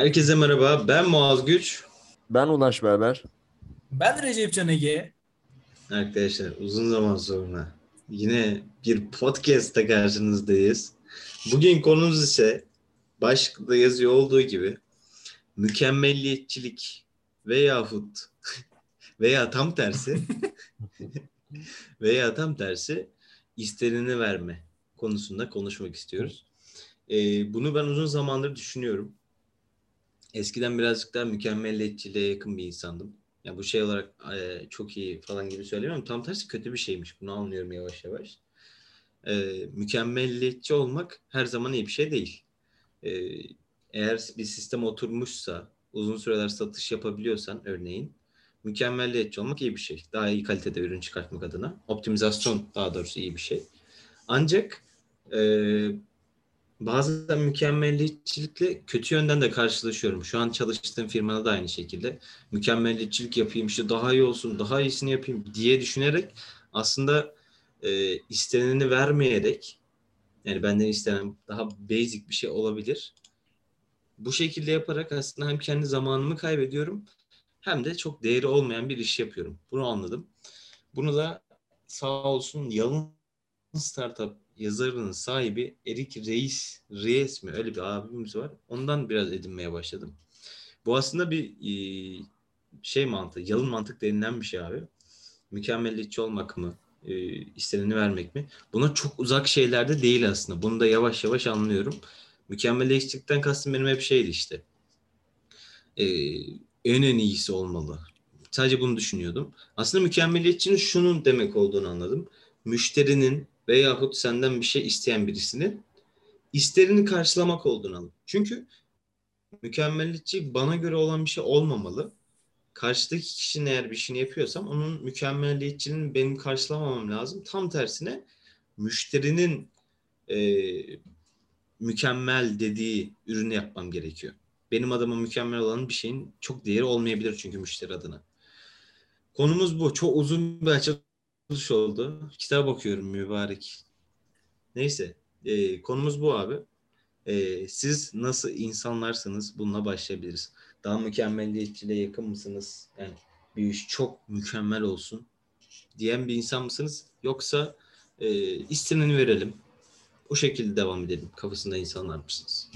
Herkese merhaba. Ben Muaz Güç. Ben Ulaş Berber. Ben Recep Can Ege. Arkadaşlar uzun zaman sonra yine bir podcast'ta karşınızdayız. Bugün konumuz ise başlıkta yazıyor olduğu gibi mükemmelliyetçilik veyahut veya tam tersi veya tam tersi isteneni verme konusunda konuşmak istiyoruz. Ee, bunu ben uzun zamandır düşünüyorum. Eskiden birazcık daha mükemmelliyetçiliğe yakın bir insandım. Ya bu şey olarak e, çok iyi falan gibi söylemiyorum. Tam tersi kötü bir şeymiş. Bunu anlıyorum yavaş yavaş. E, mükemmelliyetçi olmak her zaman iyi bir şey değil. E, eğer bir sistem oturmuşsa, uzun süreler satış yapabiliyorsan örneğin mükemmelliyetçi olmak iyi bir şey. Daha iyi kalitede ürün çıkartmak adına. Optimizasyon daha doğrusu iyi bir şey. Ancak e, bazen mükemmelliyetçilikle kötü yönden de karşılaşıyorum. Şu an çalıştığım firmada da aynı şekilde. Mükemmelliyetçilik yapayım işte daha iyi olsun, daha iyisini yapayım diye düşünerek aslında e, isteneni vermeyerek yani benden istenen daha basic bir şey olabilir. Bu şekilde yaparak aslında hem kendi zamanımı kaybediyorum hem de çok değeri olmayan bir iş yapıyorum. Bunu anladım. Bunu da sağ olsun Yalın Startup yazarının sahibi Erik Reis, Reis mi öyle bir abimiz var. Ondan biraz edinmeye başladım. Bu aslında bir e, şey mantığı, yalın mantık denilen bir şey abi. Mükemmelliyetçi olmak mı, e, isteneni vermek mi? Buna çok uzak şeylerde değil aslında. Bunu da yavaş yavaş anlıyorum. Mükemmelliyetçilikten kastım benim hep şeydi işte. E, en en iyisi olmalı. Sadece bunu düşünüyordum. Aslında mükemmelliyetçinin şunun demek olduğunu anladım. Müşterinin veyahut senden bir şey isteyen birisinin isterini karşılamak olduğunu anladım. Çünkü mükemmelliyetçi bana göre olan bir şey olmamalı. Karşıdaki kişinin eğer bir şeyini yapıyorsam onun mükemmelliyetçinin benim karşılamamam lazım. Tam tersine müşterinin e, mükemmel dediği ürünü yapmam gerekiyor. Benim adıma mükemmel olan bir şeyin çok değeri olmayabilir çünkü müşteri adına. Konumuz bu. Çok uzun bir açılış oldu. Kitap bakıyorum mübarek. Neyse. E, konumuz bu abi. E, siz nasıl insanlarsınız bununla başlayabiliriz. Daha mükemmelliyetçiliğe yakın mısınız? Yani bir iş çok mükemmel olsun diyen bir insan mısınız? Yoksa e, isteneni verelim. O şekilde devam edelim. Kafasında insanlar mısınız?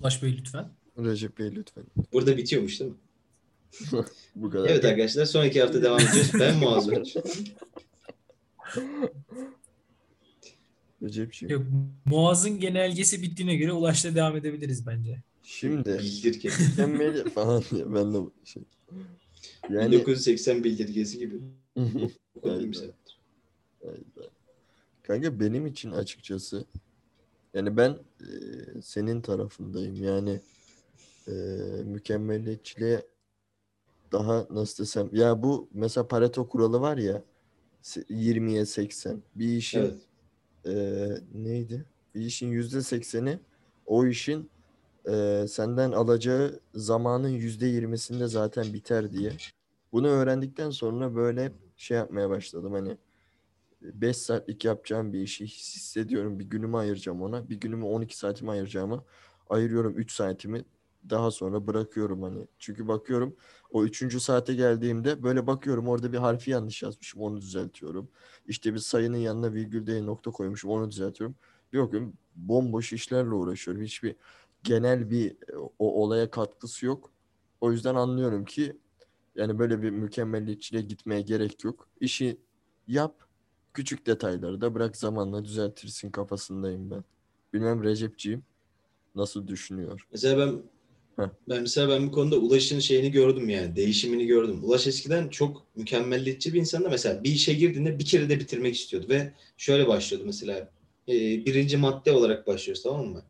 Ulaş Bey lütfen. Recep Bey lütfen. Burada bitiyormuş değil mi? Bu kadar. Evet arkadaşlar sonraki hafta devam edeceğiz. Ben Muaz. Recepciğim. Yok, Muaz'ın genelgesi bittiğine göre Ulaş'la devam edebiliriz bence. Şimdi Bildir ki. mükemmel falan diye ben de şey. Yani 1980 bildirgesi gibi. Aynen. Aynen. Kanka benim için açıkçası yani ben e, senin tarafındayım. Yani e, mükemmelliyetçiliğe daha nasıl desem ya bu mesela Pareto kuralı var ya se- 20'ye 80 bir işin Evet. e, neydi? Bir işin yüzde sekseni o işin e, senden alacağı zamanın yüzde yirmisinde zaten biter diye. Bunu öğrendikten sonra böyle şey yapmaya başladım hani 5 saatlik yapacağım bir işi hissediyorum bir günümü ayıracağım ona. Bir günümü 12 saatimi ayıracağıma ayırıyorum 3 saatimi daha sonra bırakıyorum hani. Çünkü bakıyorum o 3. saate geldiğimde böyle bakıyorum orada bir harfi yanlış yazmışım onu düzeltiyorum. İşte bir sayının yanına virgül değil nokta koymuşum onu düzeltiyorum. Bir bakıyorum bomboş işlerle uğraşıyorum. Hiçbir genel bir o olaya katkısı yok. O yüzden anlıyorum ki yani böyle bir mükemmelliyetçiliğe gitmeye gerek yok. İşi yap, küçük detayları da bırak zamanla düzeltirsin kafasındayım ben. Bilmem Recepciğim nasıl düşünüyor? Mesela ben Ben mesela ben bu konuda Ulaş'ın şeyini gördüm yani. Değişimini gördüm. Ulaş eskiden çok mükemmelliyetçi bir insandı. Mesela bir işe girdiğinde bir kere de bitirmek istiyordu ve şöyle başlıyordu mesela. e, birinci madde olarak başlıyoruz tamam mı?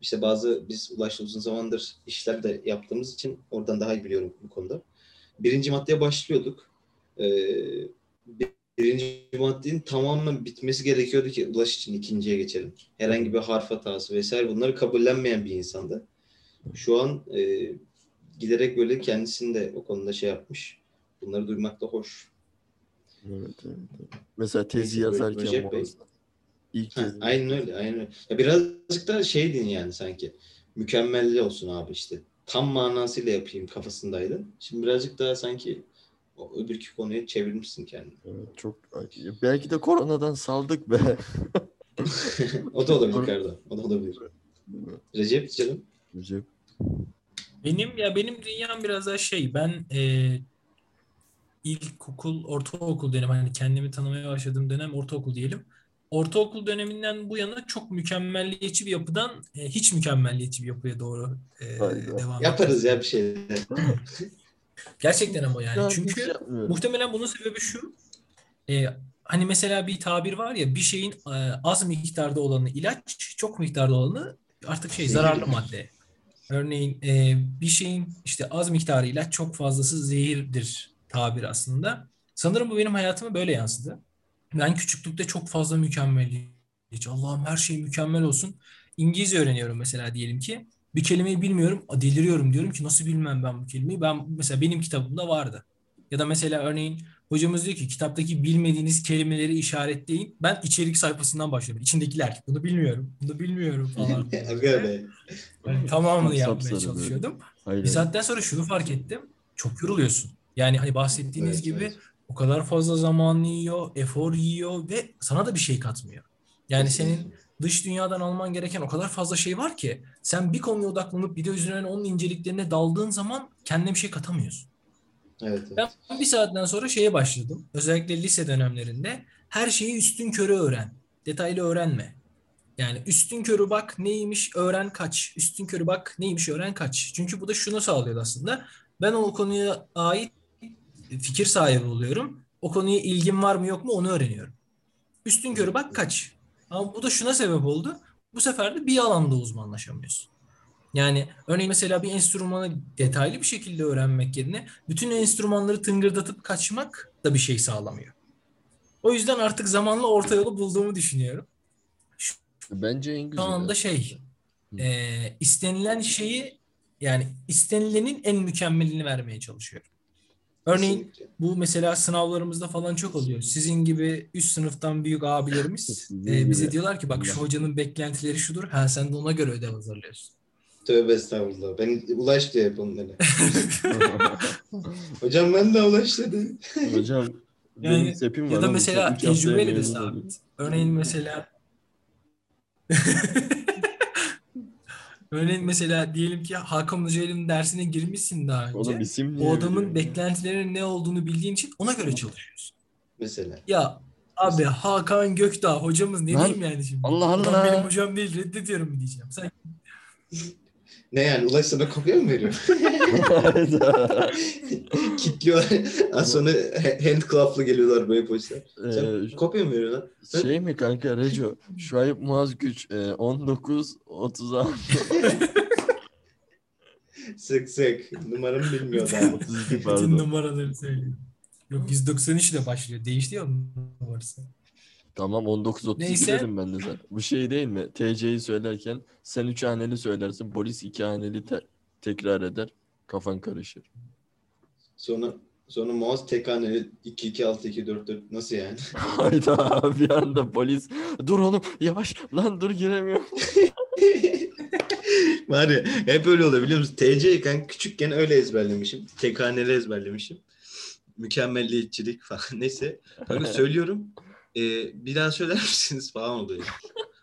İşte bazı biz Ulaş'la uzun zamandır işler de yaptığımız için oradan daha iyi biliyorum bu konuda. Birinci maddeye başlıyorduk. E, bir- birinci maddenin tamamen bitmesi gerekiyordu ki Ulaş için ikinciye geçelim. Herhangi bir harf hatası vesaire bunları kabullenmeyen bir insandı. Şu an e, giderek böyle kendisini de o konuda şey yapmış. Bunları duymak da hoş. Evet, evet, evet. Mesela tezi Neyse, yazarken Bey. İlk Ha, aynen öyle, aynen öyle. Ya birazcık da şeydin yani sanki. mükemmelli olsun abi işte. Tam manasıyla yapayım kafasındaydın. Şimdi birazcık daha sanki o öbürki konuya çevirmişsin kendini. Evet, çok belki de koronadan saldık be. o da olabilir Kardo. O da olabilir. Recep canım. Recep. Benim ya benim dünyam biraz daha şey ben e, ilkokul, ortaokul dönem hani kendimi tanımaya başladığım dönem ortaokul diyelim. Ortaokul döneminden bu yana çok mükemmelliyetçi bir yapıdan e, hiç mükemmelliyetçi bir yapıya doğru e, Hayda. devam Yaparız ya bir şeyler. Gerçekten ama yani. Ya Çünkü muhtemelen bunun sebebi şu. E, hani mesela bir tabir var ya bir şeyin e, az miktarda olanı ilaç, çok miktarda olanı artık şey zararlı madde. Örneğin e, bir şeyin işte az miktarı ilaç, çok fazlası zehirdir tabir aslında. Sanırım bu benim hayatıma böyle yansıdı. Ben küçüklükte çok fazla mükemmelliyetçi. Allah'ım her şey mükemmel olsun. İngilizce öğreniyorum mesela diyelim ki. Bir kelimeyi bilmiyorum, deliriyorum diyorum ki nasıl bilmem ben bu kelimeyi. Ben mesela benim kitabımda vardı. Ya da mesela örneğin hocamız diyor ki kitaptaki bilmediğiniz kelimeleri işaretleyin. Ben içerik sayfasından başlıyorum. İçindekiler. Bunu bilmiyorum. Bunu bilmiyorum falan. Tamamını yapmaya çalışıyordum. Bir saatten sonra şunu fark ettim. Çok yoruluyorsun. Yani hani bahsettiğiniz Evet, gibi evet. o kadar fazla zaman yiyor, efor yiyor ve sana da bir şey katmıyor. Yani senin dış dünyadan alman gereken o kadar fazla şey var ki sen bir konuya odaklanıp bir de üzerine onun inceliklerine daldığın zaman kendine bir şey katamıyorsun. Evet, evet. Ben bir saatten sonra şeye başladım. Özellikle lise dönemlerinde her şeyi üstün körü öğren. Detaylı öğrenme. Yani üstün körü bak neymiş öğren kaç. Üstün körü bak neymiş öğren kaç. Çünkü bu da şunu sağlıyor aslında. Ben o konuya ait fikir sahibi oluyorum. O konuya ilgim var mı yok mu onu öğreniyorum. Üstün körü bak kaç. Ama bu da şuna sebep oldu. Bu sefer de bir alanda uzmanlaşamıyorsun. Yani örneğin mesela bir enstrümanı detaylı bir şekilde öğrenmek yerine bütün enstrümanları tıngırdatıp kaçmak da bir şey sağlamıyor. O yüzden artık zamanla orta yolu bulduğumu düşünüyorum. Bence en Şu güzel. anda şey e, istenilen şeyi yani istenilenin en mükemmelini vermeye çalışıyorum. Örneğin Kesinlikle. bu mesela sınavlarımızda falan çok oluyor. Sizin gibi üst sınıftan büyük abilerimiz e, bize diyorlar ki bak şu hocanın beklentileri şudur. Ha sen de ona göre ödev hazırlıyorsun. Tövbe estağfurullah. Ben Ulaş diye hep onları. Hocam ben de Ulaş dedim. Hocam Yani var. ya da mesela tecrübeyle de sabit. Örneğin mesela Örneğin mesela diyelim ki Hakan Hoca'nın dersine girmişsin daha önce. Oğlum isim O adamın veriyorsun? beklentilerinin ne olduğunu bildiğin için ona göre çalışıyorsun. Mesela. Ya abi Hakan Gökdağ hocamız ne Lan, diyeyim yani şimdi? Allah Adam Allah. benim hocam değil reddediyorum mu diyeceğim. Sen Ne yani Ulaş sana kopya mı veriyor? Hayda. Kitliyor. Az sonra handclap'la geliyorlar böyle polisler. Sen Ee, kopya mı veriyor lan? şey mi kanka Reco? Şuayb Muaz Güç e, 19 36 Sık sık. Numaramı bilmiyor adam. 32 bütün pardon. numaraları söylüyorum. Yok 193 ile başlıyor. Değişti ya numarası. Tamam 19 32 Neyse. dedim ben de zaten. Bu şey değil mi? TC'yi söylerken sen 3 haneli söylersin. Polis 2 haneli te- tekrar eder. Kafan karışır. Sonra sonra Moaz tek haneli 2 2 6 2 4 4 nasıl yani? Hayda bir anda polis dur oğlum yavaş lan dur giremiyorum. Var ya hep öyle oluyor biliyor musun? TC kanka küçükken öyle ezberlemişim. Tek haneli ezberlemişim. Mükemmelliyetçilik falan. Neyse. Öyle söylüyorum. Ee, bir daha söyler misiniz falan oluyor.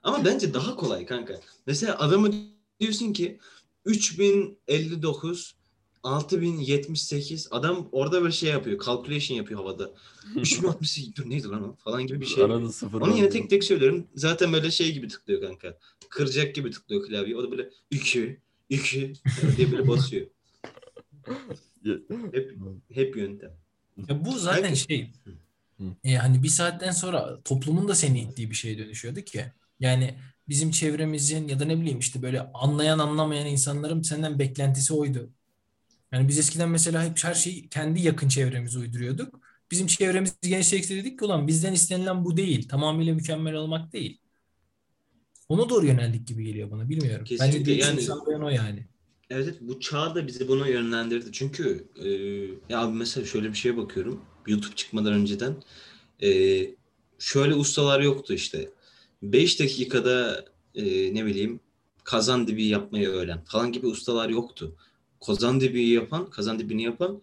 Ama bence daha kolay kanka. Mesela adamı diyorsun ki 3059 6078 adam orada böyle şey yapıyor. Calculation yapıyor havada. 3068 dur neydi lan o falan gibi bir şey. Arada sıfır Onu yine tek tek söylüyorum. Zaten böyle şey gibi tıklıyor kanka. Kıracak gibi tıklıyor klavyeyi. O da böyle 2 2 diye böyle basıyor. Hep hep yöntem. Ya bu zaten Belki- şey. Hı. E, hani bir saatten sonra toplumun da seni ittiği bir şeye dönüşüyordu ki. Yani bizim çevremizin ya da ne bileyim işte böyle anlayan anlamayan insanların senden beklentisi oydu. Yani biz eskiden mesela hep her şeyi kendi yakın çevremize uyduruyorduk. Bizim çevremiz gençleşti dedik ki ulan bizden istenilen bu değil. Tamamıyla mükemmel olmak değil. Ona doğru yöneldik gibi geliyor bana. Bilmiyorum. Bence Kesinlikle, değişim yani- sağlayan o yani. Evet bu çağ da bizi buna yönlendirdi. Çünkü e, ya mesela şöyle bir şeye bakıyorum. YouTube çıkmadan önceden e, şöyle ustalar yoktu işte. 5 dakikada e, ne bileyim kazan dibi yapmayı öğren falan gibi ustalar yoktu. Kazan dibi yapan, kazan dibini yapan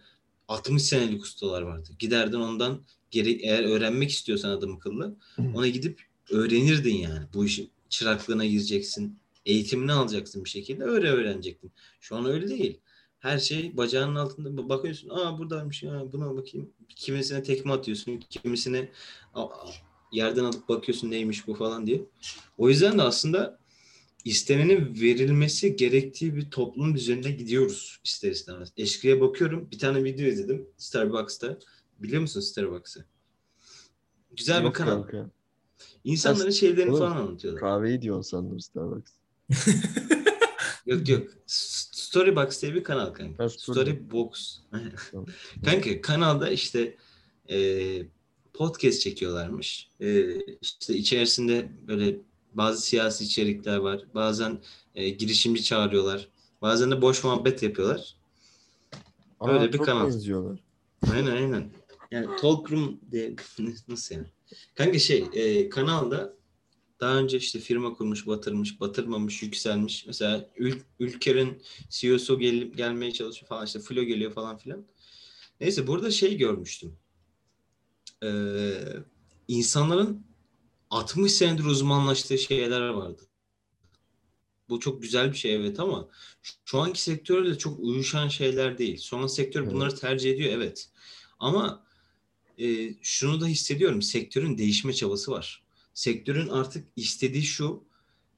60 senelik ustalar vardı. Giderdin ondan geri eğer öğrenmek istiyorsan adam akıllı ona gidip öğrenirdin yani. Bu işi çıraklığına gireceksin. Eğitimini alacaksın bir şekilde öyle öğrenecektin. Şu an öyle değil. Her şey bacağının altında bakıyorsun. Aa buradaymış ya buna bakayım. Kimisine tekme atıyorsun. Kimisine yerden alıp bakıyorsun neymiş bu falan diye. O yüzden de aslında istenenin verilmesi gerektiği bir toplum düzenine gidiyoruz ister istemez. Eşkıya bakıyorum. Bir tane video izledim Starbucks'ta. Biliyor musun Starbucks'ı? Güzel Yok bir kanal. kanka. İnsanların şeylerini Oğlum, falan anlatıyorlar. Kahveyi diyorsun sandım Starbucks. Yok yok. Storybox diye bir kanal kanka. Storybox. Kanka kanalda işte e, podcast çekiyorlarmış. E, işte içerisinde böyle bazı siyasi içerikler var. Bazen e, girişimci çağırıyorlar. Bazen de boş muhabbet yapıyorlar. Öyle Aa, bir çok kanal. benziyorlar. Aynen aynen. Yani Talk Room diye nasıl yani? Kanka şey e, kanalda daha önce işte firma kurmuş, batırmış, batırmamış, yükselmiş. Mesela Ül Ülker'in CEO'su gel gelmeye çalışıyor falan işte Flo geliyor falan filan. Neyse burada şey görmüştüm. Ee, insanların 60 senedir uzmanlaştığı şeyler vardı. Bu çok güzel bir şey evet ama şu anki sektörle çok uyuşan şeyler değil. Son sektör Evet. bunları tercih ediyor evet. Ama e, şunu da hissediyorum. Sektörün değişme çabası var. Sektörün artık istediği şu.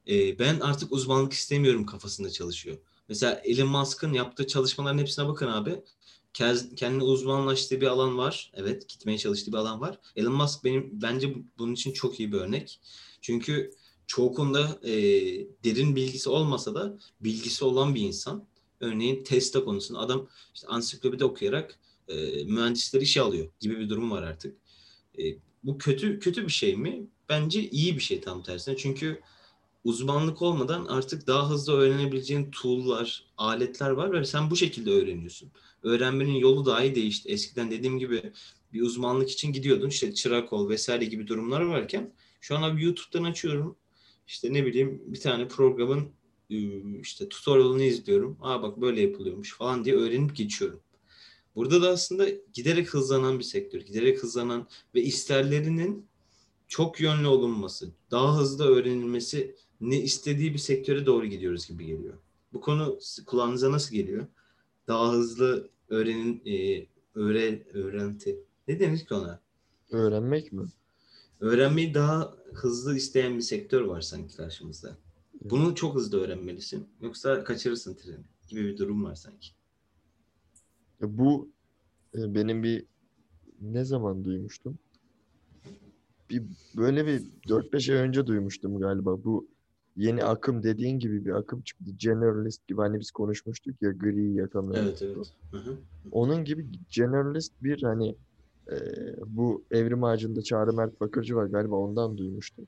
e, ben artık uzmanlık istemiyorum kafasında çalışıyor. Mesela Elon Musk'ın yaptığı çalışmaların hepsine bakın abi. Kendine uzmanlaştığı bir alan var. Evet, gitmeye çalıştığı bir alan var. Elon Musk benim bence bu- bunun için çok iyi bir örnek. Çünkü çoğu konuda e, derin bilgisi olmasa da bilgisi olan bir insan. Örneğin Tesla konusunda adam işte ansiklopedi okuyarak e, mühendisler işe alıyor gibi bir durum var artık. E, bu kötü kötü bir şey mi? Bence iyi bir şey tam tersine. Çünkü uzmanlık olmadan artık daha hızlı öğrenebileceğin tool'lar, aletler var ve sen bu şekilde öğreniyorsun. Öğrenmenin yolu dahi değişti. Eskiden dediğim gibi bir uzmanlık için gidiyordun. işte çırak ol vesaire gibi durumlar varken şu an abi YouTube'dan açıyorum. İşte ne bileyim bir tane programın e, işte tutorial'ını izliyorum. Aa bak böyle yapılıyormuş falan diye öğrenip geçiyorum. Burada da aslında giderek hızlanan bir sektör, giderek hızlanan ve isterlerinin çok yönlü olunması, daha hızlı öğrenilmesi ne istediği bir sektöre doğru gidiyoruz gibi geliyor. Bu konu kulağınıza nasıl geliyor? Daha hızlı öğrenin, e, öğre, öğrenti. Ne denir ki ona? Öğrenmek mi? Öğrenmeyi daha hızlı isteyen bir sektör var sanki karşımızda. Bunu çok hızlı öğrenmelisin. Yoksa kaçırırsın treni gibi bir durum var sanki. Ya Bu e, benim bir ne zaman duymuştum? Bir böyle bir 4-5 ay önce duymuştum galiba. Bu yeni akım dediğin gibi bir akım çıktı. Generalist gibi hani biz konuşmuştuk ya gri yakalı. Evet evet. Hı hı. Onun gibi generalist bir hani e, bu evrim ağacında Çağrı Mert Bakırcı var galiba ondan duymuştum.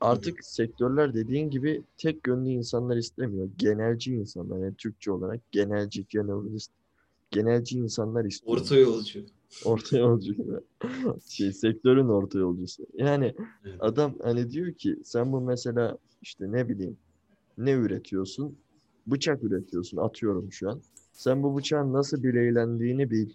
Artık sektörler dediğin gibi tek yönlü insanlar istemiyor. Genelci insanlar yani Türkçe olarak genelci, generalist, genelci insanlar istiyor. Orta yolcu. Orta yolcu gibi. Şey, sektörün orta yolcusu. Yani Evet. adam hani diyor ki sen bu mesela işte ne bileyim ne üretiyorsun? Bıçak üretiyorsun atıyorum şu an. Sen bu bıçağın nasıl bileylendiğini bil.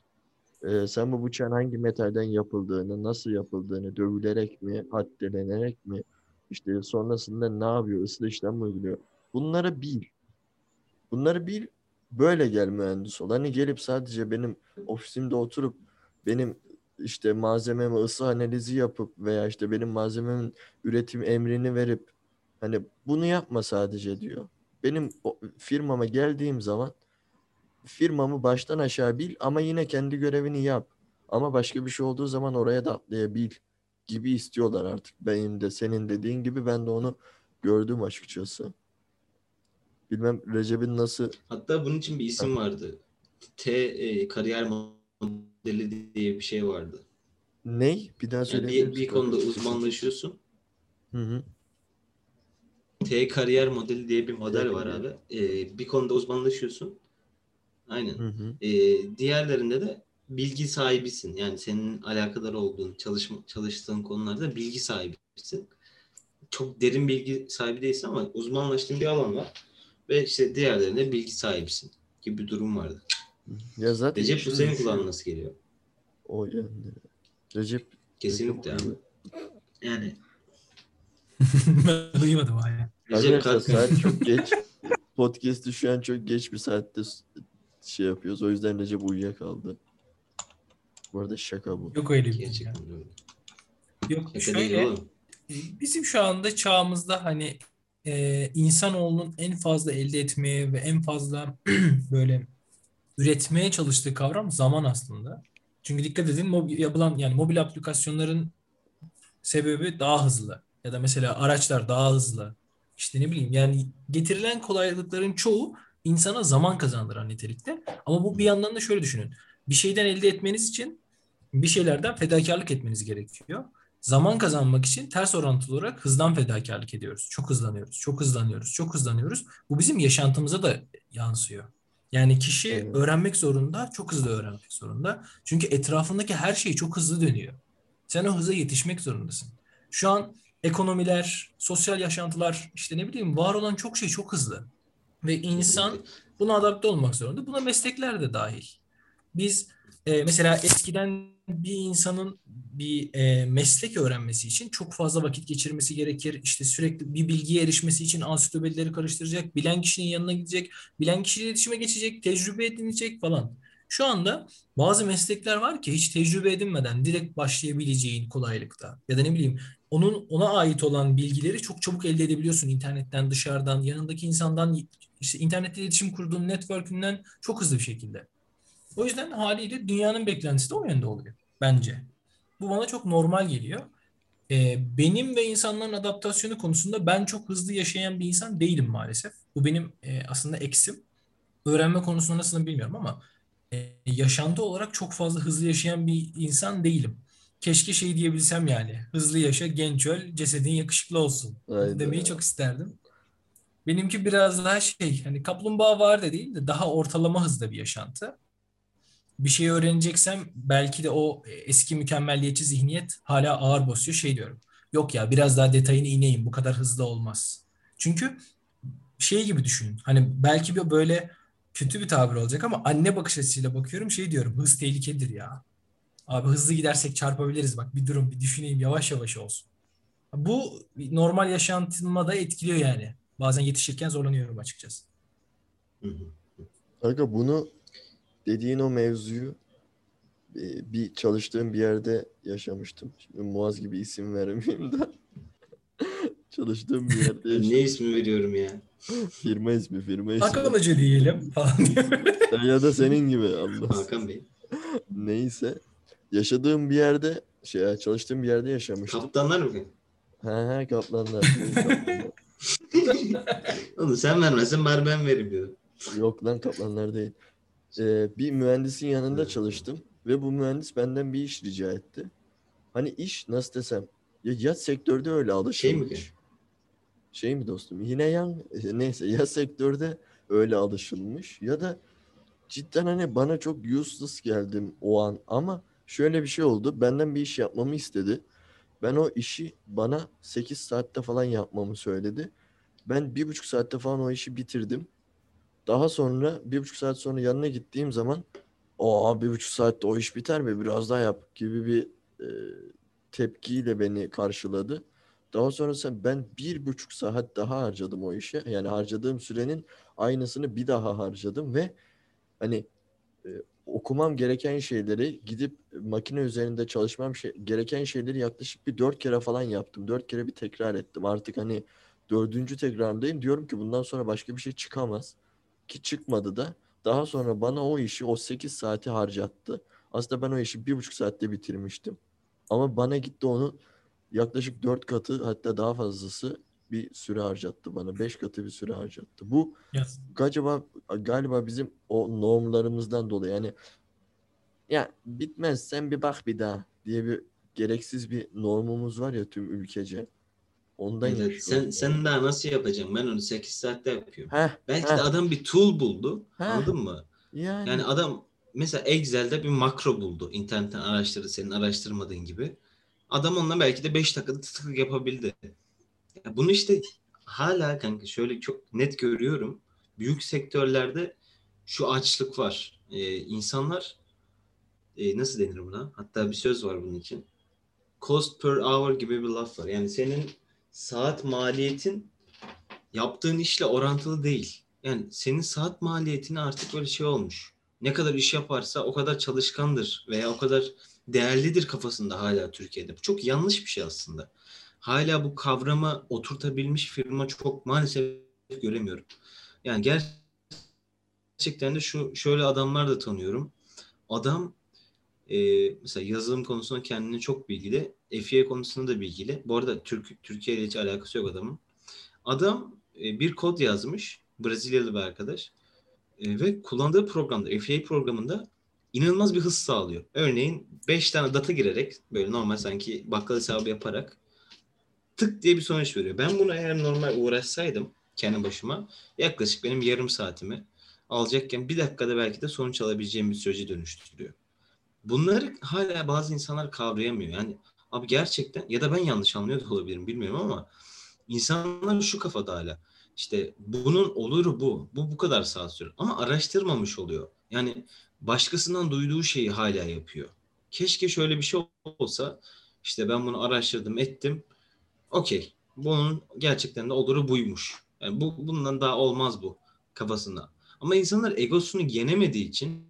Ee, sen bu bıçağın hangi metalden yapıldığını, nasıl yapıldığını, dövülerek mi, haddelenerek mi, işte sonrasında ne yapıyor, ısıl işlem mi uyguluyor? Bunları bil. Bunları bil, böyle gel mühendis ol. Hani gelip sadece benim ofisimde oturup benim işte malzememe ısı analizi yapıp veya işte benim malzememin üretim emrini verip hani bunu yapma sadece diyor. Benim firmama geldiğim zaman firmamı baştan aşağı bil ama yine kendi görevini yap. Ama başka bir şey olduğu zaman oraya da atlayabil gibi istiyorlar artık. Benim de senin dediğin gibi ben de onu gördüm açıkçası. Bilmem Recep'in nasıl Hatta bunun için bir isim vardı. T e, kariyer modeli diye bir şey vardı. ney? Bir daha Yani söyleyebilir bir, bir konuda uzmanlaşıyorsun. Hı hı. T kariyer modeli diye bir model var abi. E, bir konuda uzmanlaşıyorsun. Aynen. Hı hı. E, diğerlerinde de bilgi sahibisin. Yani senin alakadar olduğun, çalışma, çalıştığın konularda bilgi sahibisin. çok derin bilgi sahibi değilsin ama uzmanlaştığın bir alan var. Ve işte diğerlerinde bilgi sahibisin gibi bir durum vardı. Ya zaten Recep bu senin şu- kulağına nasıl geliyor? O yani. Recep Kesinlikle Recep abi. Yani ben duymadım hala. Recep Arkadaşlar saat çok geç. Podcast'ı şu an çok geç bir saatte şey yapıyoruz. O yüzden Recep uyuyakaldı. Bu arada şaka bu. Yok öyle bir şey. Gerçekten. Yok Şaka değil şöyle oğlum. e, bizim şu anda çağımızda hani e, insanoğlunun en fazla elde etmeye ve en fazla böyle üretmeye çalıştığı kavram zaman aslında. Çünkü dikkat edin mobil, yapılan yani mobil aplikasyonların sebebi daha hızlı ya da mesela araçlar daha hızlı. İşte ne bileyim yani getirilen kolaylıkların çoğu insana zaman kazandıran nitelikte. Ama bu bir yandan da şöyle düşünün. Bir şeyden elde etmeniz için bir şeylerden fedakarlık etmeniz gerekiyor. Zaman kazanmak için ters orantılı olarak hızdan fedakarlık ediyoruz. Çok hızlanıyoruz, çok hızlanıyoruz, çok hızlanıyoruz. Bu bizim yaşantımıza da yansıyor. Yani kişi Evet. öğrenmek zorunda, çok hızlı öğrenmek zorunda. Çünkü etrafındaki her şey çok hızlı dönüyor. Sen o hıza yetişmek zorundasın. Şu an ekonomiler, sosyal yaşantılar, işte ne bileyim var olan çok şey çok hızlı. Ve insan buna adapte olmak zorunda. Buna meslekler de dahil. Biz e, mesela eskiden bir insanın bir e, meslek öğrenmesi için çok fazla vakit geçirmesi gerekir. İşte sürekli bir bilgiye erişmesi için ansiklopedileri karıştıracak, bilen kişinin yanına gidecek, bilen kişiyle iletişime geçecek, tecrübe edinecek falan. Şu anda bazı meslekler var ki hiç tecrübe edinmeden direkt başlayabileceğin kolaylıkta. Ya da ne bileyim onun ona ait olan bilgileri çok çabuk elde edebiliyorsun internetten, dışarıdan, yanındaki insandan, işte internette iletişim kurduğun network'ünden çok hızlı bir şekilde. O yüzden haliyle dünyanın beklentisi de o yönde oluyor bence. Bu bana çok normal geliyor. Ee, benim ve insanların adaptasyonu konusunda ben çok hızlı yaşayan bir insan değilim maalesef. Bu benim e, aslında eksim. Öğrenme konusunda nasıl bilmiyorum ama e, yaşantı olarak çok fazla hızlı yaşayan bir insan değilim. Keşke şey diyebilsem yani. Hızlı yaşa, genç öl, cesedin yakışıklı olsun. Hayda. Demeyi çok isterdim. Benimki biraz daha şey, hani kaplumbağa var da değil de daha ortalama hızda bir yaşantı. Bir şey öğreneceksem belki de o eski mükemmelliyetçi zihniyet hala ağır basıyor. Şey diyorum. Yok ya biraz daha detayına ineyim. Bu kadar hızlı olmaz. Çünkü şey gibi düşünün. Hani belki bir böyle kötü bir tabir olacak ama anne bakış açısıyla bakıyorum. Şey diyorum. Hız tehlikedir ya. Abi hızlı gidersek çarpabiliriz. Bak bir durum bir düşüneyim. Yavaş yavaş olsun. Bu normal yaşantıma da etkiliyor yani. Bazen yetişirken zorlanıyorum açıkçası. Kanka bunu dediğin o mevzuyu e, bir çalıştığım bir yerde yaşamıştım. Şimdi Muaz gibi isim vermeyeyim de. çalıştığım bir yerde ne yaşamıştım. ismi veriyorum ya? Firma ismi, firma ismi. Hakan Hoca diyelim falan. Ya da senin gibi Allah. Hakan Bey. Neyse. Yaşadığım bir yerde şey çalıştığım bir yerde yaşamıştım. Kaptanlar mı? He he kaplanlar. Oğlum sen vermezsen bari ben vereyim diyorum. Yok lan kaplanlar değil. Ee, bir mühendisin yanında çalıştım ve bu mühendis benden bir iş rica etti. Hani iş nasıl desem ya yat sektörde öyle Şey mi alışılmış. Şey mi dostum? Yine yan neyse ya sektörde öyle alışılmış ya da cidden hani bana çok useless geldim o an ama şöyle bir şey oldu. Benden bir iş yapmamı istedi. Ben o işi bana 8 saatte falan yapmamı söyledi. Ben bir buçuk saatte falan o işi bitirdim. Daha sonra bir buçuk saat sonra yanına gittiğim zaman o bir buçuk saatte o iş biter mi biraz daha yap gibi bir e, tepkiyle beni karşıladı. Daha sonrasında ben bir buçuk saat daha harcadım o işe. Yani harcadığım sürenin aynısını bir daha harcadım ve hani e, okumam gereken şeyleri gidip makine üzerinde çalışmam şey, gereken şeyleri yaklaşık bir dört kere falan yaptım. Dört kere bir tekrar ettim. Artık hani dördüncü tekrarındayım. Diyorum ki bundan sonra başka bir şey çıkamaz. Ki çıkmadı da. Daha sonra bana o işi o 8 saati harcattı. Aslında ben o işi bir buçuk saatte bitirmiştim. Ama bana gitti onu yaklaşık dört katı hatta daha fazlası bir süre harcattı bana. Beş katı bir süre harcattı. Bu Yaz. galiba galiba bizim o normlarımızdan dolayı yani ya bitmez sen bir bak bir daha diye bir gereksiz bir normumuz var ya tüm ülkece. Ondan yaşıyorum sen, yani. sen daha nasıl yapacaksın? Ben onu 8 saatte yapıyorum. Heh, Belki heh, de adam bir tool buldu. Heh. Anladın mı? yani, Yani adam mesela Excel'de bir makro buldu. İnternetten araştırdı senin araştırmadığın gibi. Adam onunla belki de 5 dakikada tık tık yapabildi. Ya bunu işte hala kanka şöyle çok net görüyorum. Büyük sektörlerde şu açlık var. Ee, insanlar e, nasıl denir buna? Hatta bir söz var bunun için. Cost per hour gibi bir laf var. Yani senin saat maliyetin yaptığın işle orantılı değil. Yani senin saat maliyetini artık böyle şey olmuş. Ne kadar iş yaparsa o kadar çalışkandır veya o kadar değerlidir kafasında hala Türkiye'de. Bu çok yanlış bir şey aslında. Hala bu kavrama oturtabilmiş firma çok maalesef göremiyorum. Yani gerçekten de şu şöyle adamlar da tanıyorum. Adam e, mesela yazılım konusunda kendine çok bilgili. FIA konusunda da bilgili. Bu arada Türk, Türkiye ile hiç alakası yok adamın. Adam e, bir kod yazmış. Brezilyalı bir arkadaş. E, ve kullandığı programda, FIA programında inanılmaz bir hız sağlıyor. Örneğin 5 tane data girerek böyle normal sanki bakkal hesabı yaparak tık diye bir sonuç veriyor. Ben bunu eğer normal uğraşsaydım kendi başıma yaklaşık benim yarım saatimi alacakken bir dakikada belki de sonuç alabileceğim bir süreci dönüştürüyor. Bunları hala bazı insanlar kavrayamıyor. Yani abi gerçekten ya da ben yanlış anlıyor da olabilirim bilmiyorum ama insanlar şu kafada hala. İşte bunun oluru bu. Bu bu kadar saat sürer. Ama araştırmamış oluyor. Yani başkasından duyduğu şeyi hala yapıyor. Keşke şöyle bir şey olsa. İşte ben bunu araştırdım, ettim. Okey. Bunun gerçekten de oluru buymuş. Yani bu bundan daha olmaz bu kafasında. Ama insanlar egosunu yenemediği için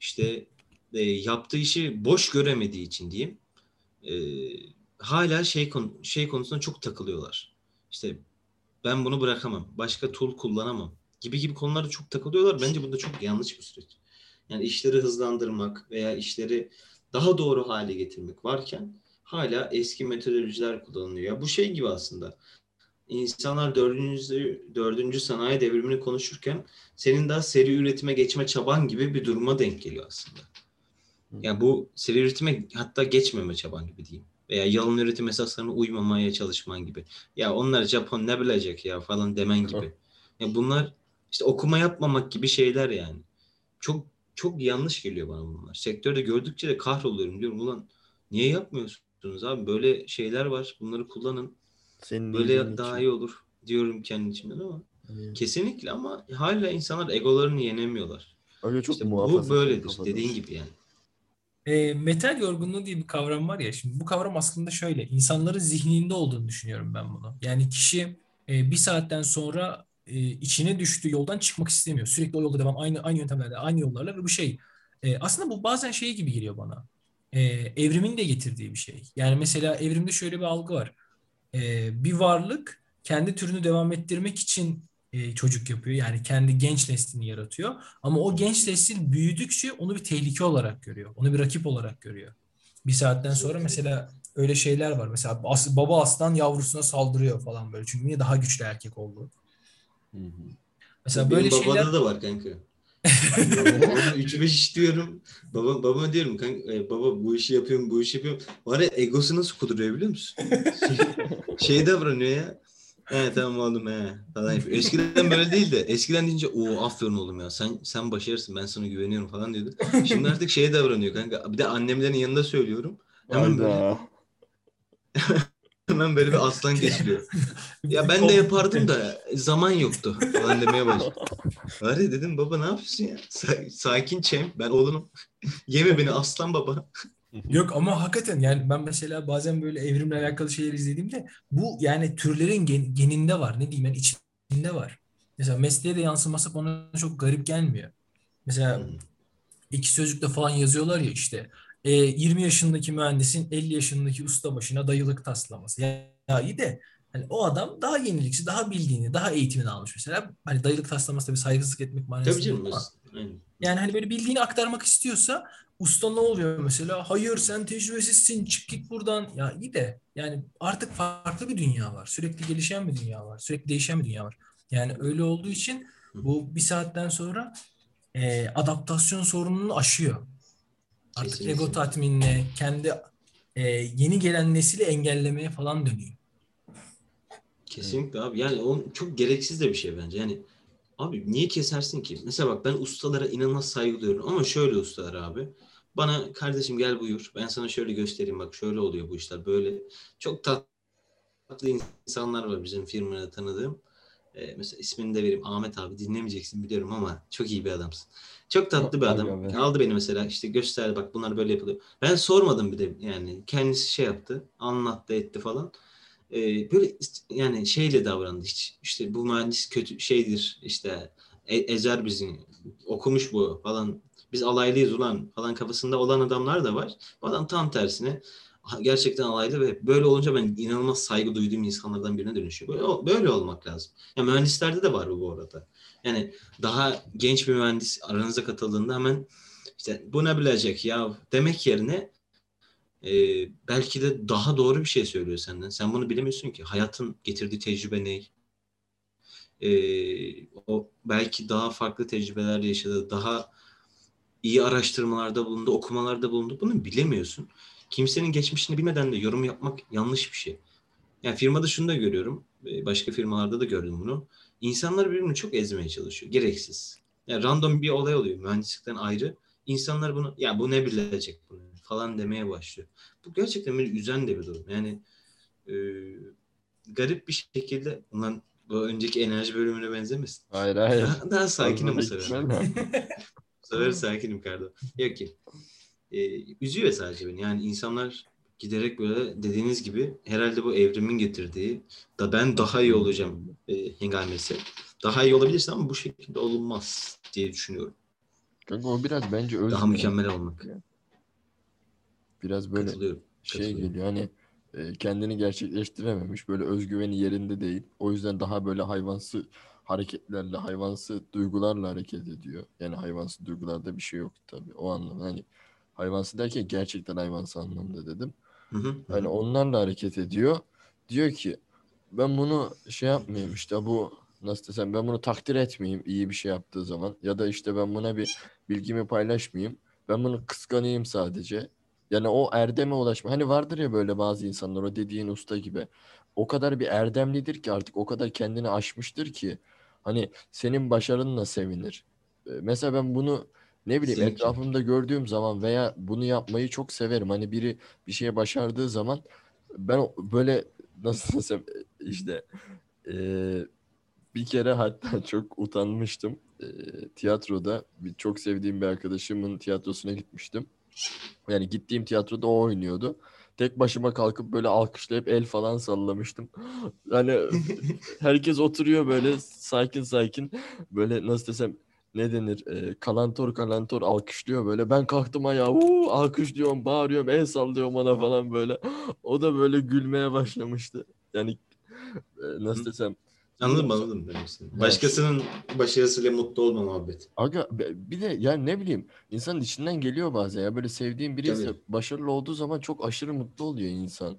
işte e, yaptığı işi boş göremediği için diyeyim e, hala şey konu, şey konusunda çok takılıyorlar. İşte ben bunu bırakamam. Başka tool kullanamam. Gibi gibi konularda çok takılıyorlar. Bence bu da çok yanlış bir süreç. Yani işleri hızlandırmak veya işleri daha doğru hale getirmek varken hala eski metodolojiler kullanılıyor. Bu şey gibi aslında. İnsanlar dördüncü, dördüncü sanayi devrimini konuşurken senin daha seri üretime geçme çaban gibi bir duruma denk geliyor aslında. Yani bu seri üretime hatta geçmeme çaban gibi diyeyim. Veya yalın üretim esaslarına uymamaya çalışman gibi. Ya onlar Japon ne bilecek ya falan demen gibi. Ya bunlar işte okuma yapmamak gibi şeyler yani. Çok çok yanlış geliyor bana bunlar. Sektörde gördükçe de kahroluyorum diyorum. Ulan niye yapmıyorsunuz abi? Böyle şeyler var. Bunları kullanın. Senin Böyle daha için. iyi olur diyorum kendi içimden ama. Evet. Kesinlikle ama hala insanlar egolarını yenemiyorlar. Öyle çok işte bu böyledir dediğin gibi yani. E, metal yorgunluğu diye bir kavram var ya. Şimdi bu kavram aslında şöyle. insanların zihninde olduğunu düşünüyorum ben bunu. Yani kişi e, bir saatten sonra e, içine düştüğü yoldan çıkmak istemiyor. Sürekli o yolda devam. Aynı aynı yöntemlerle, aynı yollarla ve bu şey. E, aslında bu bazen şey gibi geliyor bana. E, evrimin de getirdiği bir şey. Yani mesela evrimde şöyle bir algı var. E, bir varlık kendi türünü devam ettirmek için e, çocuk yapıyor. Yani kendi genç neslini yaratıyor. Ama o genç nesil büyüdükçe onu bir tehlike olarak görüyor. Onu bir rakip olarak görüyor. Bir saatten sonra mesela öyle şeyler var. Mesela as, baba aslan yavrusuna saldırıyor falan böyle. Çünkü niye daha güçlü erkek oldu. Mesela Benim böyle babada şeyler... da var kanka. 3-5 iş diyorum. Baba, babama diyorum kanka, e, baba bu işi yapıyorum bu işi yapıyorum. Var ya egosu nasıl kuduruyor biliyor musun? şey, şey davranıyor ya. He tamam oğlum he falan yapıyor. Eskiden böyle değildi. Eskiden deyince o aferin oğlum ya sen sen başarırsın ben sana güveniyorum falan diyordu. Şimdi artık şeye davranıyor kanka. Bir de annemlerin yanında söylüyorum. Hemen böyle, hemen böyle bir aslan geçiriyor. ya ben de yapardım da zaman yoktu falan demeye başladı. Var ya dedim baba ne yapıyorsun ya? Sa- sakin çem ben oğlum. Yeme beni aslan baba. Yok ama hakikaten yani ben mesela bazen böyle evrimle alakalı şeyler izlediğimde bu yani türlerin gen, geninde var. Ne diyeyim yani içinde var. Mesela mesleğe de yansıması bana çok garip gelmiyor. Mesela hmm. iki sözlükte falan yazıyorlar ya işte e, 20 yaşındaki mühendisin 50 yaşındaki usta başına dayılık taslaması. Ya, ya iyi de hani o adam daha yeniliksiz, daha bildiğini, daha eğitimini almış mesela. Hani dayılık taslaması tabii saygısızlık etmek manasında. Tabii canım. Yani hani böyle bildiğini aktarmak istiyorsa Usta ne oluyor mesela? Hayır sen tecrübesizsin çık git buradan. Ya iyi de yani artık farklı bir dünya var. Sürekli gelişen bir dünya var. Sürekli değişen bir dünya var. Yani öyle olduğu için bu bir saatten sonra e, adaptasyon sorununu aşıyor. Artık Kesinlikle. ego tatminine, kendi e, yeni gelen nesili engellemeye falan dönüyor. Kesinlikle abi. Yani o çok gereksiz de bir şey bence. Yani abi niye kesersin ki? Mesela bak ben ustalara inanılmaz saygı duyuyorum ama şöyle ustalar abi. Bana kardeşim gel buyur. Ben sana şöyle göstereyim bak şöyle oluyor bu işler böyle. Çok tatlı insanlar var bizim firmada tanıdığım. Ee, mesela ismini de vereyim. Ahmet abi dinlemeyeceksin biliyorum ama çok iyi bir adamsın. Çok tatlı bir adam. Be. Aldı beni mesela işte gösterdi bak bunlar böyle yapılıyor. Ben sormadım bir de yani kendisi şey yaptı. Anlattı etti falan. Ee, böyle yani şeyle davrandı hiç. İşte bu mühendis kötü şeydir işte e- ezer bizi okumuş bu falan. Biz alaylıyız ulan falan kafasında olan adamlar da var. Adam tam tersine gerçekten alaylı ve böyle olunca ben inanılmaz saygı duyduğum insanlardan birine dönüşüyor. Böyle, böyle olmak lazım. Ya mühendislerde de var bu bu arada. Yani daha genç bir mühendis aranıza katıldığında hemen işte bu ne bilecek ya demek yerine e, belki de daha doğru bir şey söylüyor senden. Sen bunu bilemiyorsun ki. Hayatın getirdiği tecrübe ne? E, o belki daha farklı tecrübeler yaşadı. Daha iyi araştırmalarda bulundu, okumalarda bulundu. Bunu bilemiyorsun. Kimsenin geçmişini bilmeden de yorum yapmak yanlış bir şey. Yani firmada şunu da görüyorum. e, Başka firmalarda da gördüm bunu. İnsanlar birbirini çok ezmeye çalışıyor. Gereksiz. Yani random bir olay oluyor mühendislikten ayrı. İnsanlar bunu ya bu ne bilecek bunu falan demeye başlıyor. Bu gerçekten beni üzen de bir durum. Yani e, garip bir şekilde bundan bu önceki enerji bölümüne benzemesin. Hayır hayır. Daha, daha sakinim bu sefer. Bu sefer sakinim Kardo. Yok ki. Ee, üzüyor sadece beni. Yani insanlar giderek böyle dediğiniz gibi herhalde bu evrimin getirdiği da ben daha iyi olacağım e, hengamesi. Daha iyi olabilirse ama bu şekilde olunmaz diye düşünüyorum. Kanka o biraz bence özgüven. Daha mükemmel olmak. Biraz böyle Katılıyorum. şey Katılıyorum. geliyor hani e, kendini gerçekleştirememiş böyle özgüveni yerinde değil. O yüzden daha böyle hayvansı hareketlerle, hayvansı duygularla hareket ediyor. Yani hayvansı duygularda bir şey yok tabii o anlamda. Hani hayvansı derken gerçekten hayvansı anlamda dedim. Hı hı. Hani onlarla hareket ediyor. Diyor ki ben bunu şey yapmayayım işte bu nasıl desem ben bunu takdir etmeyeyim iyi bir şey yaptığı zaman ya da işte ben buna bir bilgimi paylaşmayayım. Ben bunu kıskanayım sadece. Yani o erdeme ulaşma. Hani vardır ya böyle bazı insanlar o dediğin usta gibi. O kadar bir erdemlidir ki artık o kadar kendini aşmıştır ki hani senin başarınla sevinir. Ee, Mesela ben bunu ne bileyim Kesinlikle. etrafımda gördüğüm zaman veya bunu yapmayı çok severim. Hani biri bir şeye başardığı zaman ben böyle nasıl desem işte eee, bir kere hatta çok utanmıştım. Eee, tiyatroda bir çok sevdiğim bir arkadaşımın tiyatrosuna gitmiştim. Yani gittiğim tiyatroda o oynuyordu. Tek başıma kalkıp böyle alkışlayıp el falan sallamıştım. Yani herkes oturuyor böyle sakin sakin böyle nasıl desem ne denir e, kalantor kalantor alkışlıyor böyle ben kalktım ayağa "Huu!" alkışlıyorum bağırıyorum el sallıyorum ona falan böyle o da böyle gülmeye başlamıştı yani e, nasıl desem Anladım anladım. Ya Başkasının başarısıyla mutlu olma muhabbet. Aga bir de yani ne bileyim insanın içinden geliyor bazen ya böyle sevdiğin biri ise başarılı olduğu zaman çok aşırı mutlu oluyor insan.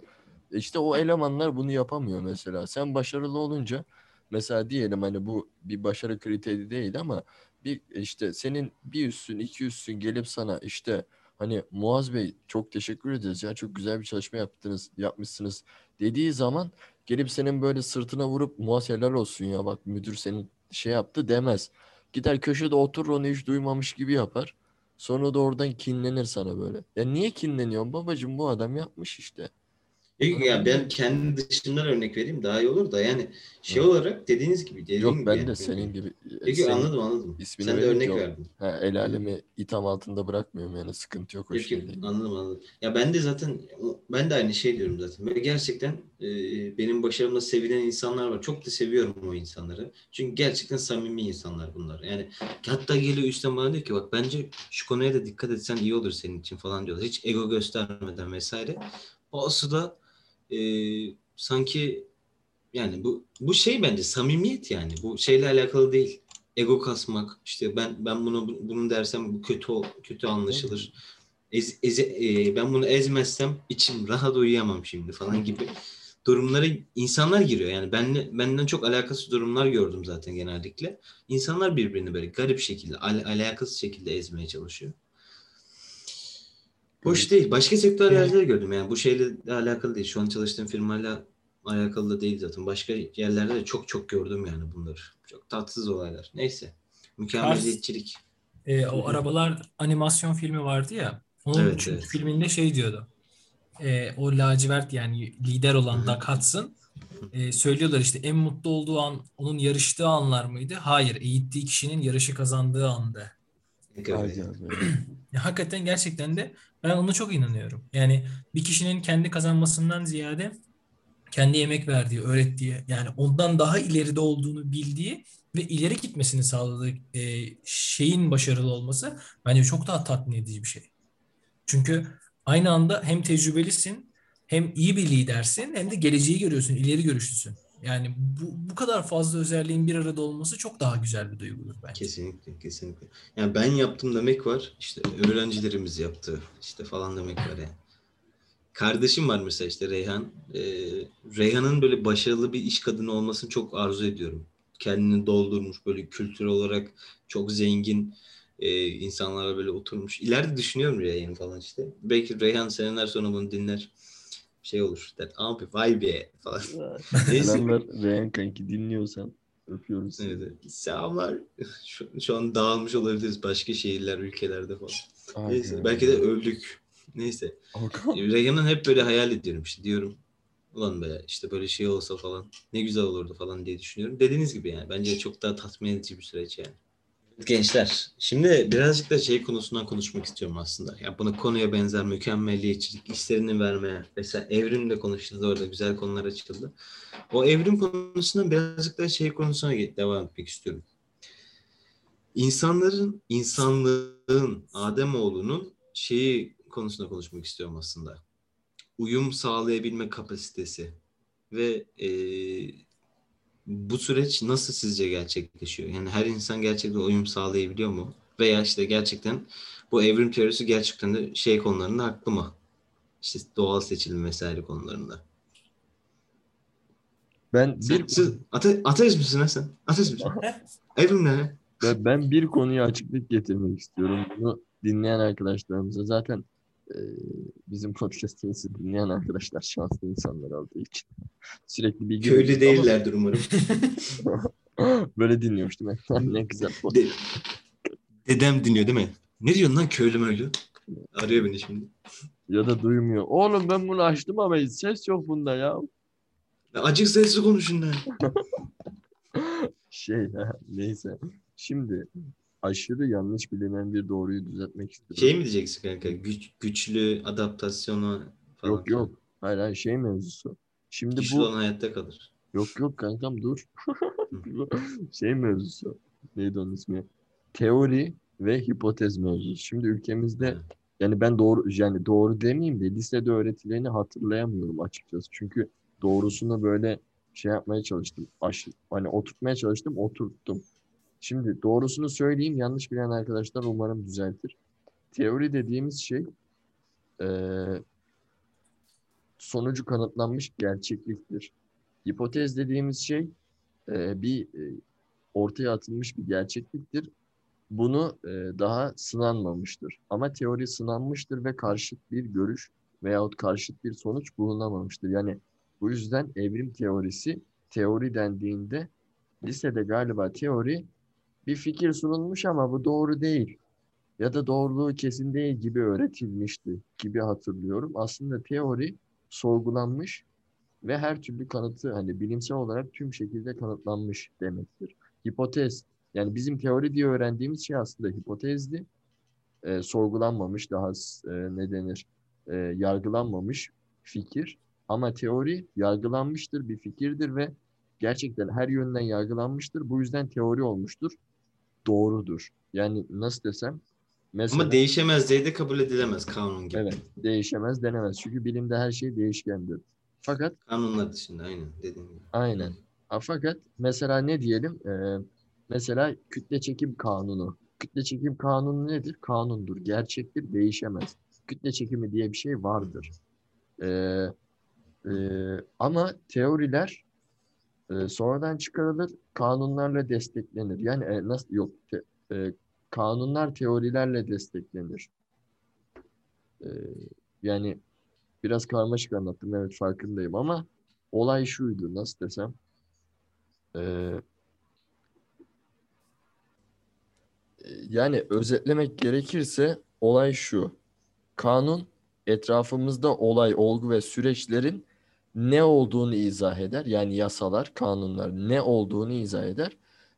E İşte o elemanlar bunu yapamıyor mesela. Sen başarılı olunca mesela diyelim hani bu bir başarı kriteri değil ama bir işte senin bir üstün iki üstün gelip sana işte hani Muaz Bey çok teşekkür ederiz ya çok güzel bir çalışma yaptınız yapmışsınız dediği zaman gelip senin böyle sırtına vurup Muaz olsun ya bak müdür senin şey yaptı demez. Gider köşede oturur onu hiç duymamış gibi yapar. Sonra da oradan kinlenir sana böyle. Ya niye kinleniyorsun babacığım bu adam yapmış işte. Yok ya ben kendi dışından örnek vereyim daha iyi olur da yani şey olarak dediğiniz gibi dediğim Yok gibi ben yani. de senin gibi. Peki senin anladım anladım. ismini Sen de örnek yok. verdin. Ha, el alemi itham altında bırakmıyorum yani sıkıntı yok o Yok şey yok değil. anladım anladım. Ya ben de zaten ben de aynı şey diyorum zaten. Böyle gerçekten e, benim başarımla sevilen insanlar var. Çok da seviyorum o insanları. Çünkü gerçekten samimi insanlar bunlar. Yani hatta geliyor üstten bana diyor ki bak bence şu konuya da dikkat etsen iyi olur senin için falan diyorlar. Hiç ego göstermeden vesaire. Bazısı da e, sanki yani bu bu şey bence samimiyet yani. Bu şeyle alakalı değil. Ego kasmak. işte ben ben bunu bunu dersem bu kötü kötü anlaşılır. Ez, eze- e, ben bunu ezmezsem içim rahat uyuyamam şimdi falan gibi durumlara insanlar giriyor. Yani benle, benden çok alakasız durumlar gördüm zaten genellikle. İnsanlar birbirini böyle garip şekilde, al- alakasız şekilde ezmeye çalışıyor. Hoş değil. Başka sektörlerde de gördüm yani. Bu şeyle de alakalı değil. Şu an çalıştığım firmayla alakalı da değil zaten. Başka yerlerde de çok çok gördüm yani bunları. Çok tatsız olaylar. Neyse. Mükemmeliyetçilik. E, o arabalar animasyon filmi vardı ya. Onun Evet, çünkü evet. filminde şey diyordu. E, o lacivert yani lider olan. Doug Hudson e, söylüyorlar işte en mutlu olduğu an onun yarıştığı anlar mıydı? Hayır, eğittiği kişinin yarışı kazandığı andı. Haydi abi. Ya, hakikaten gerçekten de ben ona çok inanıyorum. Yani bir kişinin kendi kazanmasından ziyade kendi emek verdiği, öğrettiği, yani ondan daha ileride olduğunu bildiği ve ileri gitmesini sağladığı e, şeyin başarılı olması bence çok daha tatmin edici bir şey. Çünkü aynı anda hem tecrübelisin, hem iyi bir lidersin, hem de geleceği görüyorsun, ileri görüşlüsün. Yani bu, bu kadar fazla özelliğin bir arada olması çok daha güzel bir duygudur bence. Kesinlikle, kesinlikle. Yani ben yaptım demek var, işte öğrencilerimiz yaptı, işte falan demek var yani. Kardeşim var mesela işte Reyhan. Ee, Reyhan'ın böyle başarılı bir iş kadını olmasını çok arzu ediyorum. Kendini doldurmuş böyle kültür olarak çok zengin e, insanlarla böyle oturmuş. İleride düşünüyorum Reyhan'ı falan işte. Belki Reyhan seneler sonra bunu dinler. Şey olur der. Abi vay be falan. Neyse. Selamlar Reyhan kanki dinliyorsan öpüyoruz seni. Evet, evet. Selamlar. Şu, şu an dağılmış olabiliriz başka şehirler, ülkelerde falan. Haydi Neyse. Belki de öldük. Neyse. Hakan. Reyhan'ın hep böyle hayal ediyorum işte diyorum. Ulan be işte böyle şey olsa falan ne güzel olurdu falan diye düşünüyorum. Dediğiniz gibi yani bence çok daha tatmin edici bir süreç yani. Gençler şimdi birazcık da şey konusundan konuşmak istiyorum aslında. Ya bunu konuya benzer mükemmelliyetçilik, işlerini vermeye mesela evrimle konuşuldu orada güzel konular açıldı. O evrim konusundan birazcık da şey konusuna devam etmek istiyorum. İnsanların, insanlığın, Ademoğlu'nun şeyi konusunda konuşmak istiyorum aslında. Uyum sağlayabilme kapasitesi ve eee, bu süreç nasıl sizce gerçekleşiyor? Yani her insan gerçekten uyum sağlayabiliyor mu? Veya işte gerçekten bu evrim teorisi gerçekten de şey konularında haklı mı? İşte doğal seçilim vesaire konularında. Ben Sen, bir siz ate, ateist misin ha sen? Ateist misin? Evrim ne? ben, ben bir konuya açıklık getirmek istiyorum. Bunu dinleyen arkadaşlarımıza zaten e, bizim podcast'imizi dinleyen arkadaşlar şanslı insanlar olduğu için sürekli bilgi Köylü değillerdir umarım. böyle dinliyormuştum ben. ne güzel. De- dedem dinliyor değil mi? Ne diyorsun lan köylü möylü? Arıyor beni şimdi. Ya da duymuyor. Oğlum ben bunu açtım ama ses yok bunda ya. Ya Acık sesli konuşun lan. Şey neyse. Şimdi aşırı yanlış bilinen bir doğruyu düzeltmek istiyorum. Şey mi diyeceksin kanka? Güç, güçlü adaptasyonu falan. Yok yok. Hayır hayır şey mevzusu. Şimdi Güçlü bu olan hayatta kalır. yok yok kankam dur. şey mevzusu. Neydi onun ismi? Teori ve hipotez mevzusu. Şimdi ülkemizde Evet. yani ben doğru yani doğru demeyeyim de lisede öğretilerini hatırlayamıyorum açıkçası. Çünkü doğrusunu böyle şey yapmaya çalıştım. Aş, hani oturtmaya çalıştım, oturttum. Şimdi doğrusunu söyleyeyim. Yanlış bilen arkadaşlar umarım düzeltir. Teori dediğimiz şey eee, sonucu kanıtlanmış gerçekliktir. Hipotez dediğimiz şey eee, bir eee, ortaya atılmış bir gerçekliktir. Bunu eee, daha sınanmamıştır. Ama teori sınanmıştır ve karşıt bir görüş veyahut karşıt bir sonuç bulunamamıştır. Yani bu yüzden evrim teorisi teori dendiğinde lisede galiba teori bir fikir sunulmuş ama bu doğru değil ya da doğruluğu kesin değil gibi öğretilmişti gibi hatırlıyorum. Aslında teori sorgulanmış ve her türlü kanıtı hani bilimsel olarak tüm şekilde kanıtlanmış demektir. Hipotez yani bizim teori diye öğrendiğimiz şey aslında hipotezdi. Ee, sorgulanmamış daha e, ne denir e, yargılanmamış fikir ama teori yargılanmıştır bir fikirdir ve gerçekten her yönden yargılanmıştır. Bu yüzden teori olmuştur. Doğrudur. Yani nasıl desem mesela Ama değişemez diye de kabul edilemez kanun gibi. evet değişemez denemez. Çünkü bilimde her şey değişkendir. Fakat Kanunlar dışında aynen dediğin gibi. aynen. Ha, fakat mesela ne diyelim? Ee, mesela kütle çekim kanunu. Kütle çekim kanunu nedir? Kanundur. Gerçektir. Değişemez. Kütle çekimi diye bir şey vardır. Ee, e, ama teoriler e, sonradan çıkarılır, kanunlarla desteklenir. Yani e, nasıl yok te- e, kanunlar teorilerle desteklenir. E, yani biraz karmaşık anlattım evet farkındayım ama olay şuydu nasıl desem E, yani özetlemek gerekirse olay şu. Kanun etrafımızda olay, olgu ve süreçlerin ne olduğunu izah eder. Yani yasalar, kanunlar ne olduğunu izah eder.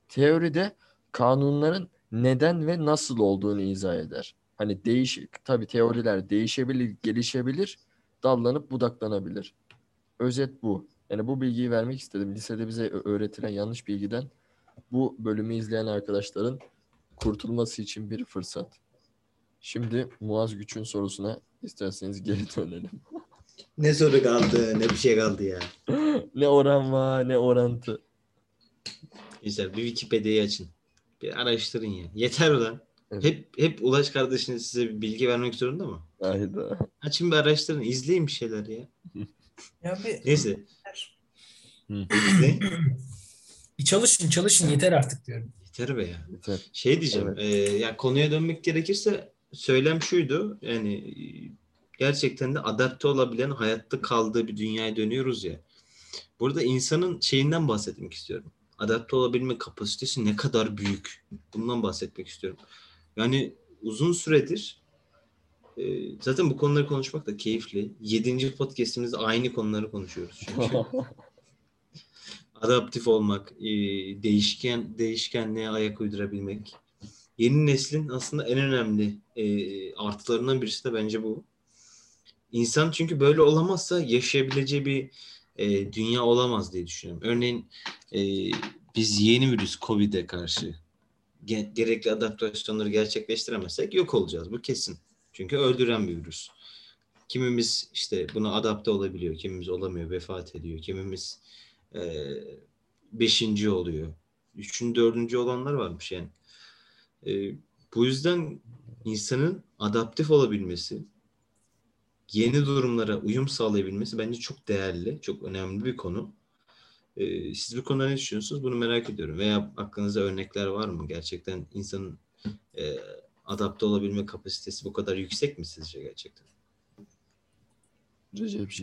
Teoride kanunların neden ve nasıl olduğunu izah eder. Hani değişik, tabii teoriler değişebilir, gelişebilir, dallanıp budaklanabilir. Özet bu. Yani bu bilgiyi vermek istedim. Lisede bize öğretilen yanlış bilgiden bu bölümü izleyen arkadaşların kurtulması için bir fırsat. Şimdi Muaz Güç'ün sorusuna isterseniz geri dönelim. Ne soru kaldı ne bir şey kaldı ya. ne oran var ne orantı. Güzel bir Wikipedia'yı açın. Bir araştırın ya. Yeter ulan. Evet. Hep hep Ulaş kardeşiniz size bir bilgi vermek zorunda mı? Hayda. Açın bir araştırın. izleyin bir şeyler ya. Ya bir, Neyse. Hı. ne? bir çalışın çalışın yeter artık diyorum. Yeter be ya. Yeter. Şey diyeceğim. e, ya konuya dönmek gerekirse söylem şuydu. Yani gerçekten de adapte olabilen hayatta kaldığı bir dünyaya dönüyoruz ya. Burada insanın şeyinden bahsetmek istiyorum. Adapte olabilme kapasitesi ne kadar büyük. Bundan bahsetmek istiyorum. Yani uzun süredir e, zaten bu konuları konuşmak da keyifli. Yedinci podcastimizde aynı konuları konuşuyoruz. Çünkü adaptif olmak, e, değişken değişkenliğe ayak uydurabilmek. Yeni neslin aslında en önemli e, artılarından birisi de bence bu. İnsan çünkü böyle olamazsa yaşayabileceği bir e, dünya olamaz diye düşünüyorum. Örneğin e, biz yeni virüs COVID'e karşı ge- gerekli adaptasyonları gerçekleştiremezsek yok olacağız. Bu kesin. Çünkü öldüren bir virüs. Kimimiz işte buna adapte olabiliyor, kimimiz olamıyor, vefat ediyor, kimimiz e, beşinci oluyor. Üçüncü, dördüncü olanlar varmış yani. E, bu yüzden insanın adaptif olabilmesi, yeni durumlara uyum sağlayabilmesi bence çok değerli, çok önemli bir konu. E, siz bu konuda ne düşünüyorsunuz? Bunu merak ediyorum. Veya aklınızda örnekler var mı? Gerçekten insanın e, adapte olabilme kapasitesi bu kadar yüksek mi sizce gerçekten?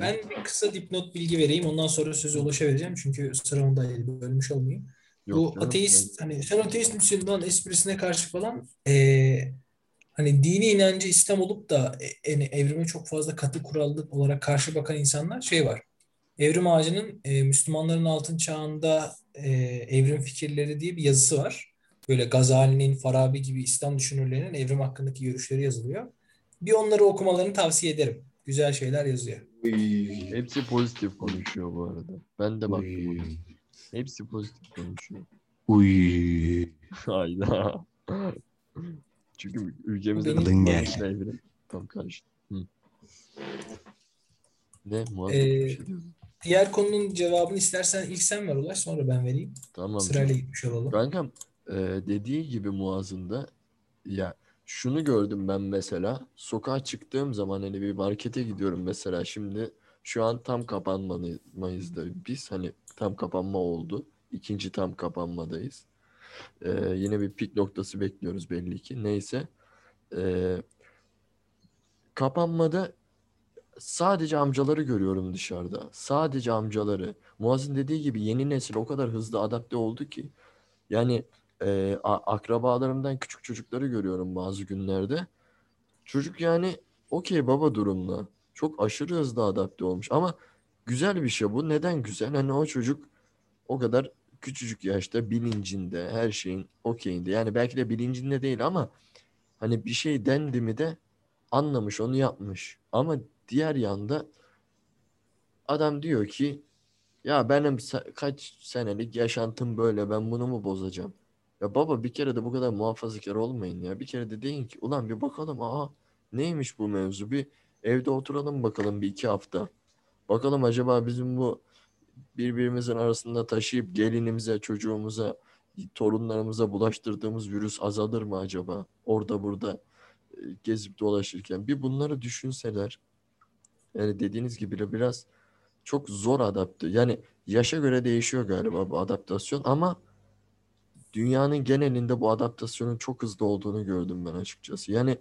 Ben bir kısa dipnot bilgi vereyim. Ondan sonra sözü Ulaş'a vereceğim. Çünkü sıra ondaydı. Bölmüş olmayayım. Yok Bu canım, ateist hani sen ateist misin lan esprisine karşı falan eee, hani dini inancı İslam olup da e, yani evrime çok fazla katı kurallı olarak karşı bakan insanlar şey var. Evrim Ağacı'nın e, Müslümanların altın çağında e, evrim fikirleri diye bir yazısı var. Böyle Gazali'nin, Farabi gibi İslam düşünürlerinin evrim hakkındaki görüşleri yazılıyor. Bir onları okumalarını tavsiye ederim. Güzel şeyler yazıyor. Hepsi pozitif konuşuyor bu arada. Ben de baktım. Hepsi pozitif konuşuyor. Uy. Hayda. Çünkü ülkemizde Benim- Adın geldi. Tam karıştı. Hı. Ne? Muhabbet Ee, şey. Diğer konunun cevabını istersen ilk sen ver Ulaş sonra ben vereyim. Tamam. Sırayla gitmiş olalım. Kankam e, dediği gibi Muaz'ın da ya şunu gördüm ben mesela sokağa çıktığım zaman hani bir markete gidiyorum mesela şimdi şu an tam kapanmayız da biz hani tam kapanma oldu. İkinci tam kapanmadayız. E, yine bir pik noktası bekliyoruz belli ki. Neyse. E, kapanmada sadece amcaları görüyorum dışarıda. Sadece amcaları. Muaz'ın dediği gibi yeni nesil o kadar hızlı adapte oldu ki. Yani e, akrabalarımdan küçük çocukları görüyorum bazı günlerde. Çocuk yani okey baba durumla. Çok aşırı hızlı adapte olmuş. Ama güzel bir şey bu. Neden güzel? Hani o çocuk o kadar küçücük yaşta bilincinde, her şeyin okeyinde. Yani belki de bilincinde değil ama hani bir şey dendi mi de anlamış, onu yapmış. Ama diğer yanda adam diyor ki ya benim kaç senelik yaşantım böyle ben bunu mu bozacağım? Ya baba bir kere de bu kadar muhafazakar olmayın ya. Bir kere de deyin ki ulan bir bakalım aa neymiş bu mevzu bir evde oturalım bakalım bir iki hafta. Bakalım acaba bizim bu birbirimizin arasında taşıyıp gelinimize, çocuğumuza, torunlarımıza bulaştırdığımız virüs azalır mı acaba? Orada burada e, gezip dolaşırken bir bunları düşünseler yani dediğiniz gibi biraz çok zor adapte. Yani yaşa göre değişiyor galiba bu adaptasyon ama dünyanın genelinde bu adaptasyonun çok hızlı olduğunu gördüm ben açıkçası. Yani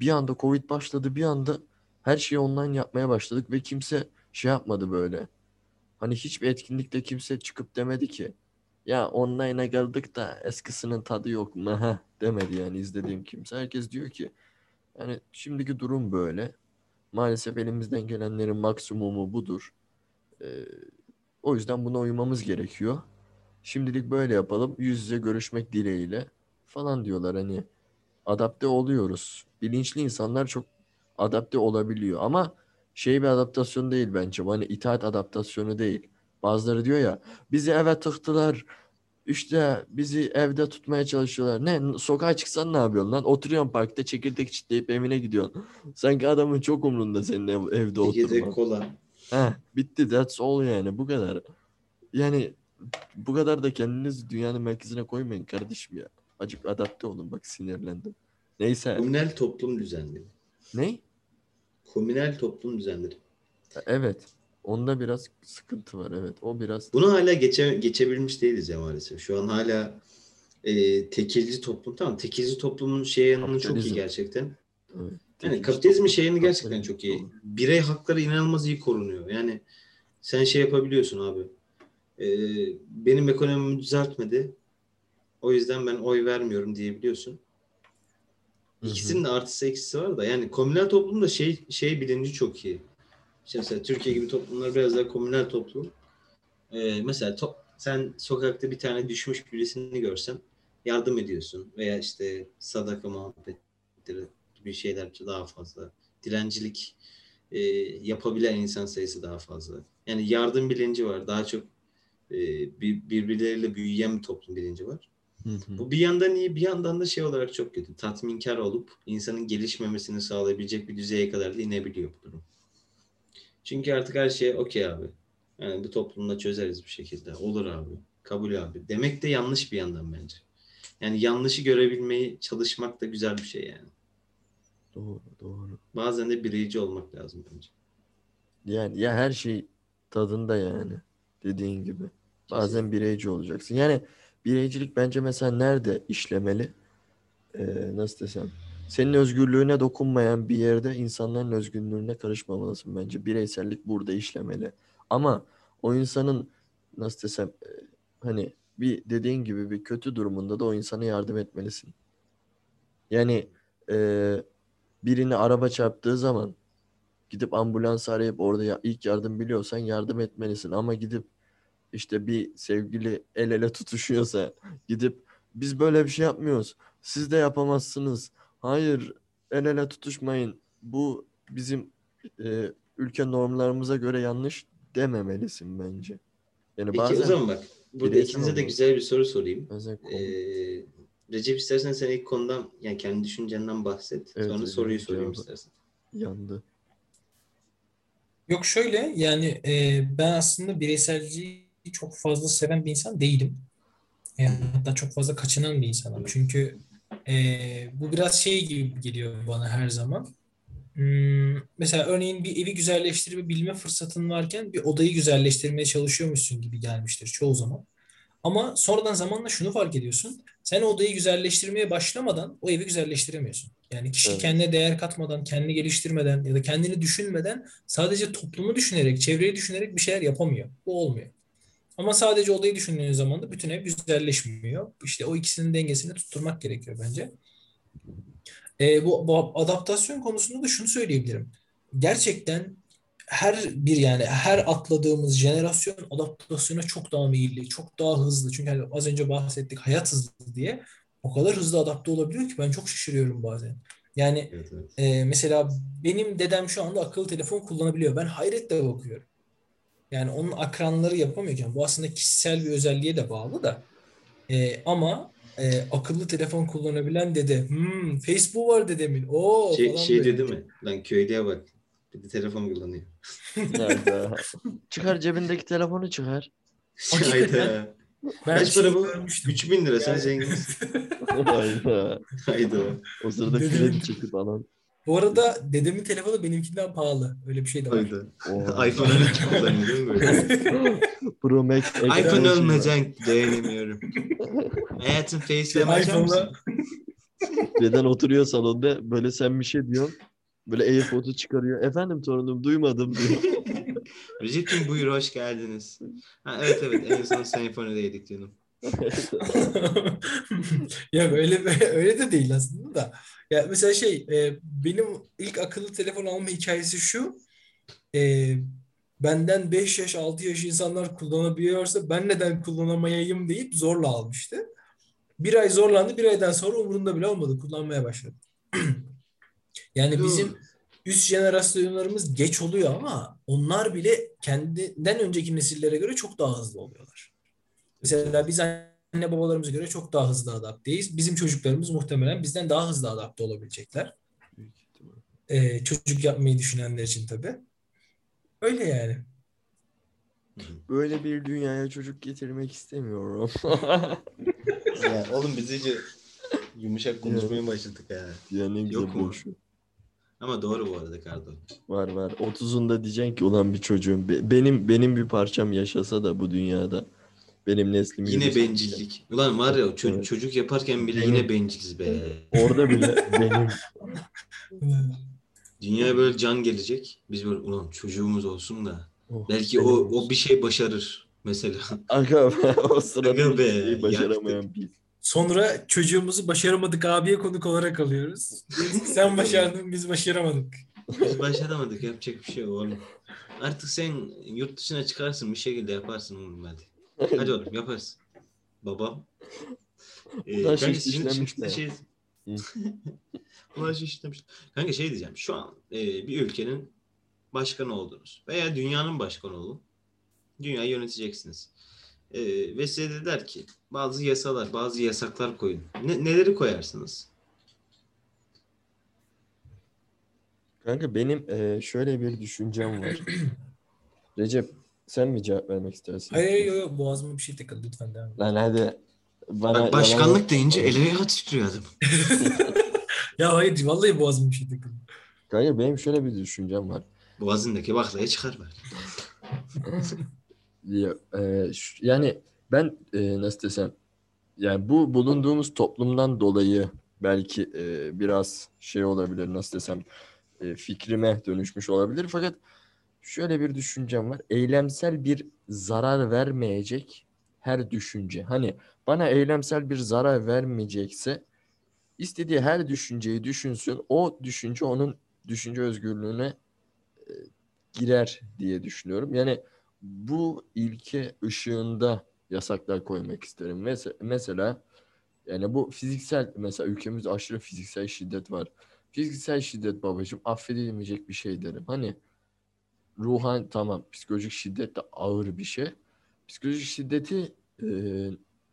bir anda Covid başladı, bir anda her şeyi online yapmaya başladık ve kimse şey yapmadı böyle. Hani hiçbir etkinlikte kimse çıkıp demedi ki ya online'a geldik de eskisinin tadı yok mu Heh, demedi yani izlediğim kimse. Herkes diyor ki yani şimdiki durum böyle. Maalesef elimizden gelenlerin maksimumu budur. Ee, o yüzden buna uymamız gerekiyor. Şimdilik böyle yapalım. Yüz yüze görüşmek dileğiyle falan diyorlar hani adapte oluyoruz. Bilinçli insanlar çok adapte olabiliyor ama şey bir adaptasyon değil bence. Hani itaat adaptasyonu değil. Bazıları diyor ya bizi eve tıktılar. İşte bizi evde tutmaya çalışıyorlar. Ne sokağa çıksan ne yapıyorsun lan? Oturuyorsun parkta çekirdek çitleyip evine gidiyorsun. Sanki adamın çok umrunda senin ev- evde oturman. kola. Heh, bitti. That's all yani. Bu kadar. Yani bu kadar da kendinizi dünyanın merkezine koymayın kardeşim ya. Acık adapte olun. Bak sinirlendim. Neyse. Komünel toplum düzenleri. Ne? Komünel toplum düzenleri. Evet. Onda biraz sıkıntı var. Evet. O biraz Bunu hala geçe, geçebilmiş değiliz ya maalesef. Şu an hala e, tekilci toplum. Tamam tekilci toplumun şey yanı çok iyi gerçekten. evet. Yani kapitalizmin toplum, şeyini gerçekten çok iyi. Birey hakları inanılmaz iyi korunuyor. Yani sen şey yapabiliyorsun abi. E, benim ekonomimi düzeltmedi. O yüzden ben oy vermiyorum diyebiliyorsun. İkisinin de artısı eksisi var da yani komünel toplumda şey şey bilinci çok iyi. İşte mesela Türkiye gibi toplumlar biraz daha komünel toplum. Ee, mesela to- sen sokakta bir tane düşmüş birisini görsen yardım ediyorsun veya işte sadaka muhabbetleri gibi şeyler daha fazla. Dilencilik e, yapabilen insan sayısı daha fazla. Yani yardım bilinci var. Daha çok e, bir- birbirleriyle büyüyen bir toplum bilinci var. Hı hı. Bu bir yandan iyi bir yandan da şey olarak çok kötü. Tatminkar olup insanın gelişmemesini sağlayabilecek bir düzeye kadar da inebiliyor bu durum. Çünkü artık her şey okey abi. Yani bu toplumda çözeriz bir şekilde. Olur abi. Kabul abi. Demek de yanlış bir yandan bence. Yani yanlışı görebilmeyi çalışmak da güzel bir şey yani. Doğru, doğru. Bazen de bireyci olmak lazım bence. Yani ya her şey tadında yani. Dediğin gibi. Bazen bireyci olacaksın. Yani bireycilik bence mesela nerede işlemeli? Ee, nasıl desem? Senin özgürlüğüne dokunmayan bir yerde insanların özgürlüğüne karışmamalısın bence. Bireysellik burada işlemeli. Ama o insanın nasıl desem e, hani bir dediğin gibi bir kötü durumunda da o insana yardım etmelisin. Yani e, birini araba çarptığı zaman gidip ambulans arayıp orada ilk yardım biliyorsan yardım etmelisin. Ama gidip işte bir sevgili el ele tutuşuyorsa gidip biz böyle bir şey yapmıyoruz. Siz de yapamazsınız. Hayır el ele tutuşmayın. Bu bizim e, ülke normlarımıza göre yanlış dememelisin bence. Yani Peki bazen o zaman bak. Burada ikinize de güzel bir soru sorayım. Ee, Recep istersen sen ilk konudan yani kendi düşüncenden bahset. Evet, Sonra evet, soruyu evet, sorayım cevabı. istersen. yandı. Yok şöyle yani e, ben aslında bireyselliği çok fazla seven bir insan değilim. E, hatta çok fazla kaçınan bir insanım. Çünkü e, bu biraz şey gibi geliyor bana her zaman. Hmm, mesela örneğin bir evi güzelleştirebilme fırsatın varken bir odayı güzelleştirmeye çalışıyormuşsun gibi gelmiştir çoğu zaman. Ama sonradan zamanla şunu fark ediyorsun. Sen odayı güzelleştirmeye başlamadan o evi güzelleştiremiyorsun. Yani kişi Evet. kendine değer katmadan, kendini geliştirmeden ya da kendini düşünmeden sadece toplumu düşünerek, çevreyi düşünerek bir şeyler yapamıyor. Bu olmuyor. Ama sadece odayı düşündüğün zaman da bütün ev güzelleşmiyor. İşte o ikisinin dengesini tutturmak gerekiyor bence. E, bu, bu adaptasyon konusunda da şunu söyleyebilirim. Gerçekten her bir yani her atladığımız jenerasyon adaptasyona çok daha meyilli, çok daha hızlı. Çünkü hani az önce bahsettik hayat hızlı diye. O kadar hızlı adapte olabiliyor ki ben çok şaşırıyorum bazen. Yani Evet, evet. e, mesela benim dedem şu anda akıllı telefon kullanabiliyor. Ben hayretle bakıyorum. Yani onun akranları yapamıyorken bu aslında kişisel bir özelliğe de bağlı da. E, ama e, akıllı telefon kullanabilen dede. Hmm, Facebook var dedemin. Oo Şey, falan şey böyle. dedi mi? Lan köylüye bak. Bir de telefon kullanıyor. Nerede? çıkar cebindeki telefonu çıkar. Hayda. Ben Kaç şey para bu? görmüştüm. 3000 lira sen zenginsin. Hayda. Hayda. O sırada kredi çekip alan. Bu arada dedemin telefonu benimkinden pahalı. Öyle bir şey de var. Oha. iPhone 12 kullanıyor değil mi böyle? Pro Max. iPhone olmayacak dayanamıyorum. Hayatım FaceTime açar mısın? iPhone'la Deden oturuyor salonda böyle sen bir şey diyorsun. Böyle AirPod'u çıkarıyor. Efendim torunum duymadım diyor. Recep'ciğim buyur hoş geldiniz. Ha, evet evet en son senfonideydik canım. ya öyle öyle de değil aslında da. Ya mesela şey e, benim ilk akıllı telefon alma hikayesi şu. E, benden 5 yaş 6 yaş insanlar kullanabiliyorsa ben neden kullanamayayım deyip zorla almıştı. Bir ay zorlandı. Bir aydan sonra umurunda bile olmadı. Kullanmaya başladı. yani bizim üst jenerasyonlarımız geç oluyor ama onlar bile kendinden önceki nesillere göre çok daha hızlı oluyorlar. Mesela biz anne babalarımıza göre çok daha hızlı adapteyiz. Bizim çocuklarımız muhtemelen bizden daha hızlı adapte olabilecekler. Büyük ihtimal. Ee, çocuk yapmayı düşünenler için tabii. Öyle yani. Böyle bir dünyaya çocuk getirmek istemiyorum. ya oğlum biz iyice yumuşak konuşmaya başladık ha. ya ne güzel Yok mu? boş. Ama doğru bu arada Kardo. Var var. 30'unda diyeceksin ki ulan bir çocuğum be- benim benim bir parçam yaşasa da bu dünyada benim neslim Yine bencillik. Ulan var ya ço- Evet. çocuk yaparken bile Benim- yine benciliz be. Orada bile benim Dünyaya böyle can gelecek. Biz böyle ulan çocuğumuz olsun da. Oh, Belki o olsun. o bir şey başarır mesela. Aga o sırada Aga be, şey başaramayan biz. Sonra çocuğumuzu başaramadık abiye konuk olarak alıyoruz. Sen başardın biz başaramadık. Biz başaramadık yapacak bir şey yok oğlum. Artık sen yurt dışına çıkarsın bir şekilde yaparsın oğlum hadi. Hadi oğlum yaparsın. Babam. Ee, kanka şiş şimdi, de. şey... İşlemiş. Kanka şey diyeceğim. Şu an e, bir ülkenin başkanı oldunuz. Veya dünyanın başkanı olun. Dünyayı yöneteceksiniz. E, ve size dediler ki bazı yasalar, bazı yasaklar koyun. Ne, neleri koyarsınız? Kanka benim e, şöyle bir düşüncem var. Recep sen mi cevap vermek istersin? Hayır hayır yok boğazıma bir şey takıldı lütfen devam et. Lan hadi. Bana Bak başkanlık yalan- deyince ele ayağı titriyor adam. Ya hayır vallahi boğazıma bir şey takıldı. Kanka benim şöyle bir düşüncem var. Boğazındaki baklayı çıkar bak. Ya, e, şu- yani ben e, nasıl desem yani bu bulunduğumuz toplumdan dolayı belki e, biraz şey olabilir nasıl desem e, fikrime dönüşmüş olabilir fakat şöyle bir düşüncem var. Eylemsel bir zarar vermeyecek her düşünce. Hani bana eylemsel bir zarar vermeyecekse istediği her düşünceyi düşünsün. O düşünce onun düşünce özgürlüğüne e, girer diye düşünüyorum. Yani bu ilke ışığında yasaklar koymak isterim. Mesela, mesela yani bu fiziksel mesela ülkemizde aşırı fiziksel şiddet var. Fiziksel şiddet babacığım affedilmeyecek bir şey derim. Hani ruhan tamam psikolojik şiddet de ağır bir şey. Psikolojik şiddeti e,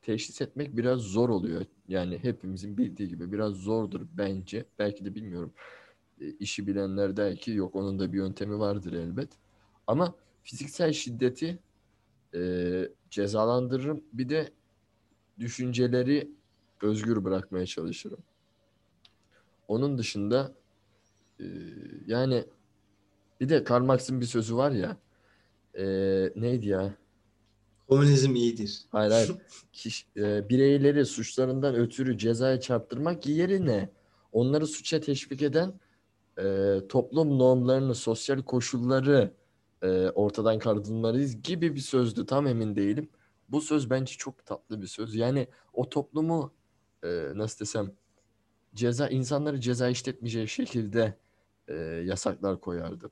teşhis etmek biraz zor oluyor. Yani hepimizin bildiği gibi biraz zordur bence. Belki de bilmiyorum. E, işi bilenler der ki yok onun da bir yöntemi vardır elbet. Ama fiziksel şiddeti e, cezalandırırım. Bir de düşünceleri özgür bırakmaya çalışırım. Onun dışında e, yani bir de Karl Marx'ın bir sözü var ya e, neydi ya? Komünizm iyidir. Hayır hayır. Kiş- e, bireyleri suçlarından ötürü cezaya çarptırmak yerine onları suça teşvik eden e, toplum normlarını, sosyal koşulları e, ortadan kaldırmalıyız gibi bir sözdü. Tam emin değilim. Bu söz bence çok tatlı bir söz. Yani o toplumu e, nasıl desem ceza insanları ceza işletmeyeceği şekilde e, yasaklar koyardı.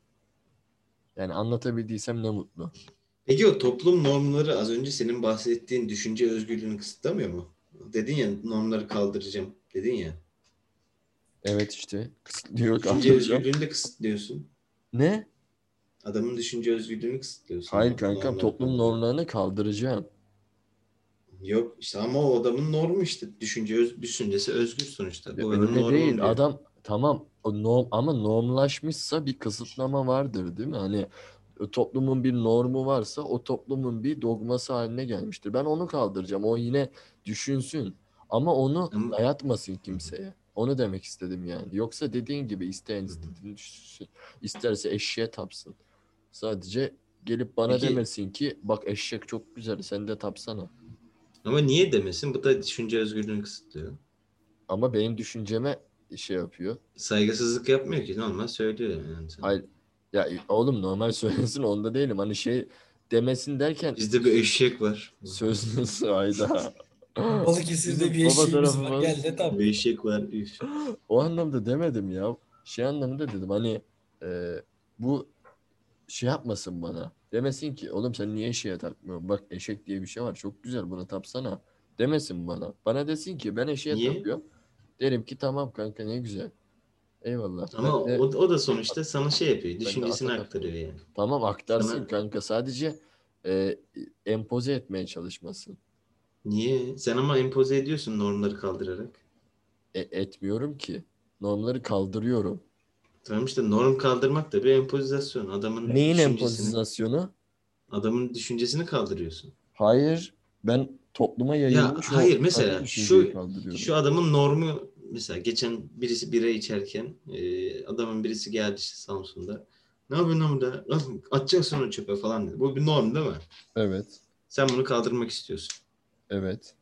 Yani anlatabildiysem ne mutlu. Peki o toplum normları az önce senin bahsettiğin düşünce özgürlüğünü kısıtlamıyor mu? Dedin ya normları kaldıracağım dedin ya. Evet işte kısıtlıyor Düşünce özgürlüğünü de kısıtlıyorsun. Ne? Adamın düşünce özgürlüğünü kısıtlıyorsun. Hayır kankam Normları toplum normlarını kaldıracağım. Yok işte ama o adamın normu işte. Düşünce öz, düşüncesi özgür sonuçta. Bu öyle değil. diyor. Adam tamam o norm ama normlaşmışsa bir kısıtlama vardır değil mi? Hani e, toplumun bir normu varsa o toplumun bir dogması haline gelmiştir. Ben onu kaldıracağım. O yine düşünsün ama onu dayatmasın kimseye. Onu demek istedim yani. Yoksa dediğin gibi isteyen istediğini düşünsün. İsterse eşeğe tapsın. Sadece gelip bana Peki- demesin ki bak eşek çok güzel sen de tapsana. Ama niye demesin? Bu da düşünce özgürlüğünü kısıtlıyor. Ama benim düşünceme şey yapıyor. Saygısızlık yapmıyor ki normal söylüyor yani. Hayır. Ya oğlum normal söylesin onda değilim. Hani şey demesin derken Bizde bir eşek var. sözlüsü ayda. Balıkesir'de bir eşeğimiz var. var. Gel de tam. Bir eşek var. Üf. O anlamda demedim ya. Şey anlamında dedim hani e, bu şey yapmasın bana. Demesin ki oğlum sen niye eşeğe takmıyorsun? Bak eşek diye bir şey var. Çok güzel buna tapsana. Demesin bana. Bana desin ki ben eşeğe Niye? takıyorum. Derim ki tamam kanka ne güzel. Eyvallah. Ama Ben de- o, o da sonuçta sana şey yapıyor. Düşüncesini aktarıyor yani. Tamam aktarsın Sana- kanka. Sadece e, empoze etmeye çalışmasın. Niye? Sen ama empoze ediyorsun normları kaldırarak. E, etmiyorum ki. Normları kaldırıyorum. Tamam işte norm kaldırmak da bir empozisyon. Adamın Neyin empozisyonu? Adamın düşüncesini kaldırıyorsun. Hayır. Ben topluma yayılmış o hayır, mesela şu-. Şu adamın normu mesela geçen birisi bira içerken e, adamın birisi geldi işte Samsun'da. Ne yapıyorsun lan burada? Atacaksın onu çöpe falan dedi. Bu bir norm değil mi? Evet. Sen bunu kaldırmak istiyorsun. Evet.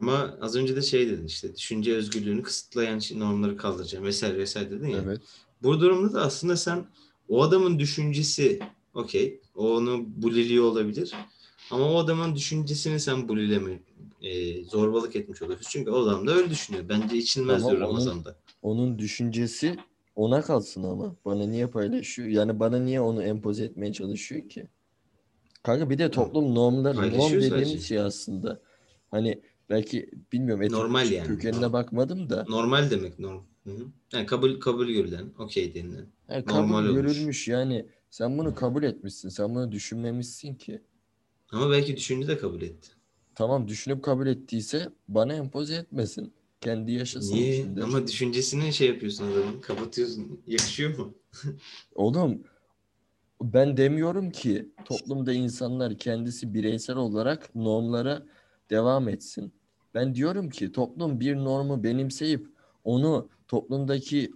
Ama az önce de şey dedin işte düşünce özgürlüğünü kısıtlayan normları kaldıracağım vesaire vesaire dedin ya. Evet. Bu durumda da aslında sen o adamın düşüncesi okey o onu buliliyor olabilir. Ama o adamın düşüncesini sen bulileme e, zorbalık etmiş oluyorsun. Çünkü o adam da öyle düşünüyor. Bence içilmez diyor Ramazan'da. Onun düşüncesi ona kalsın ama. Bana niye paylaşıyor? Yani bana niye onu empoze etmeye çalışıyor ki? Kanka bir de toplum normları, norm dediğimiz sadece. şey aslında. Hani belki bilmiyorum etik Normal yani. kökenine bakmadım da. Normal demek norm. Hı hı. Yani kabul kabul görülen, okey denilen. Yani kabul normal olmuş. görülmüş yani. Sen bunu kabul etmişsin. Sen bunu düşünmemişsin ki. Ama belki düşündü de kabul etti. Tamam düşünüp kabul ettiyse bana empoze etmesin. Kendi yaşasın Niye? içinde. Ama düşüncesini şey yapıyorsun adamın. Kapatıyorsun. Yakışıyor mu? Oğlum ben demiyorum ki toplumda insanlar kendisi bireysel olarak normlara devam etsin. Ben diyorum ki toplum bir normu benimseyip onu toplumdaki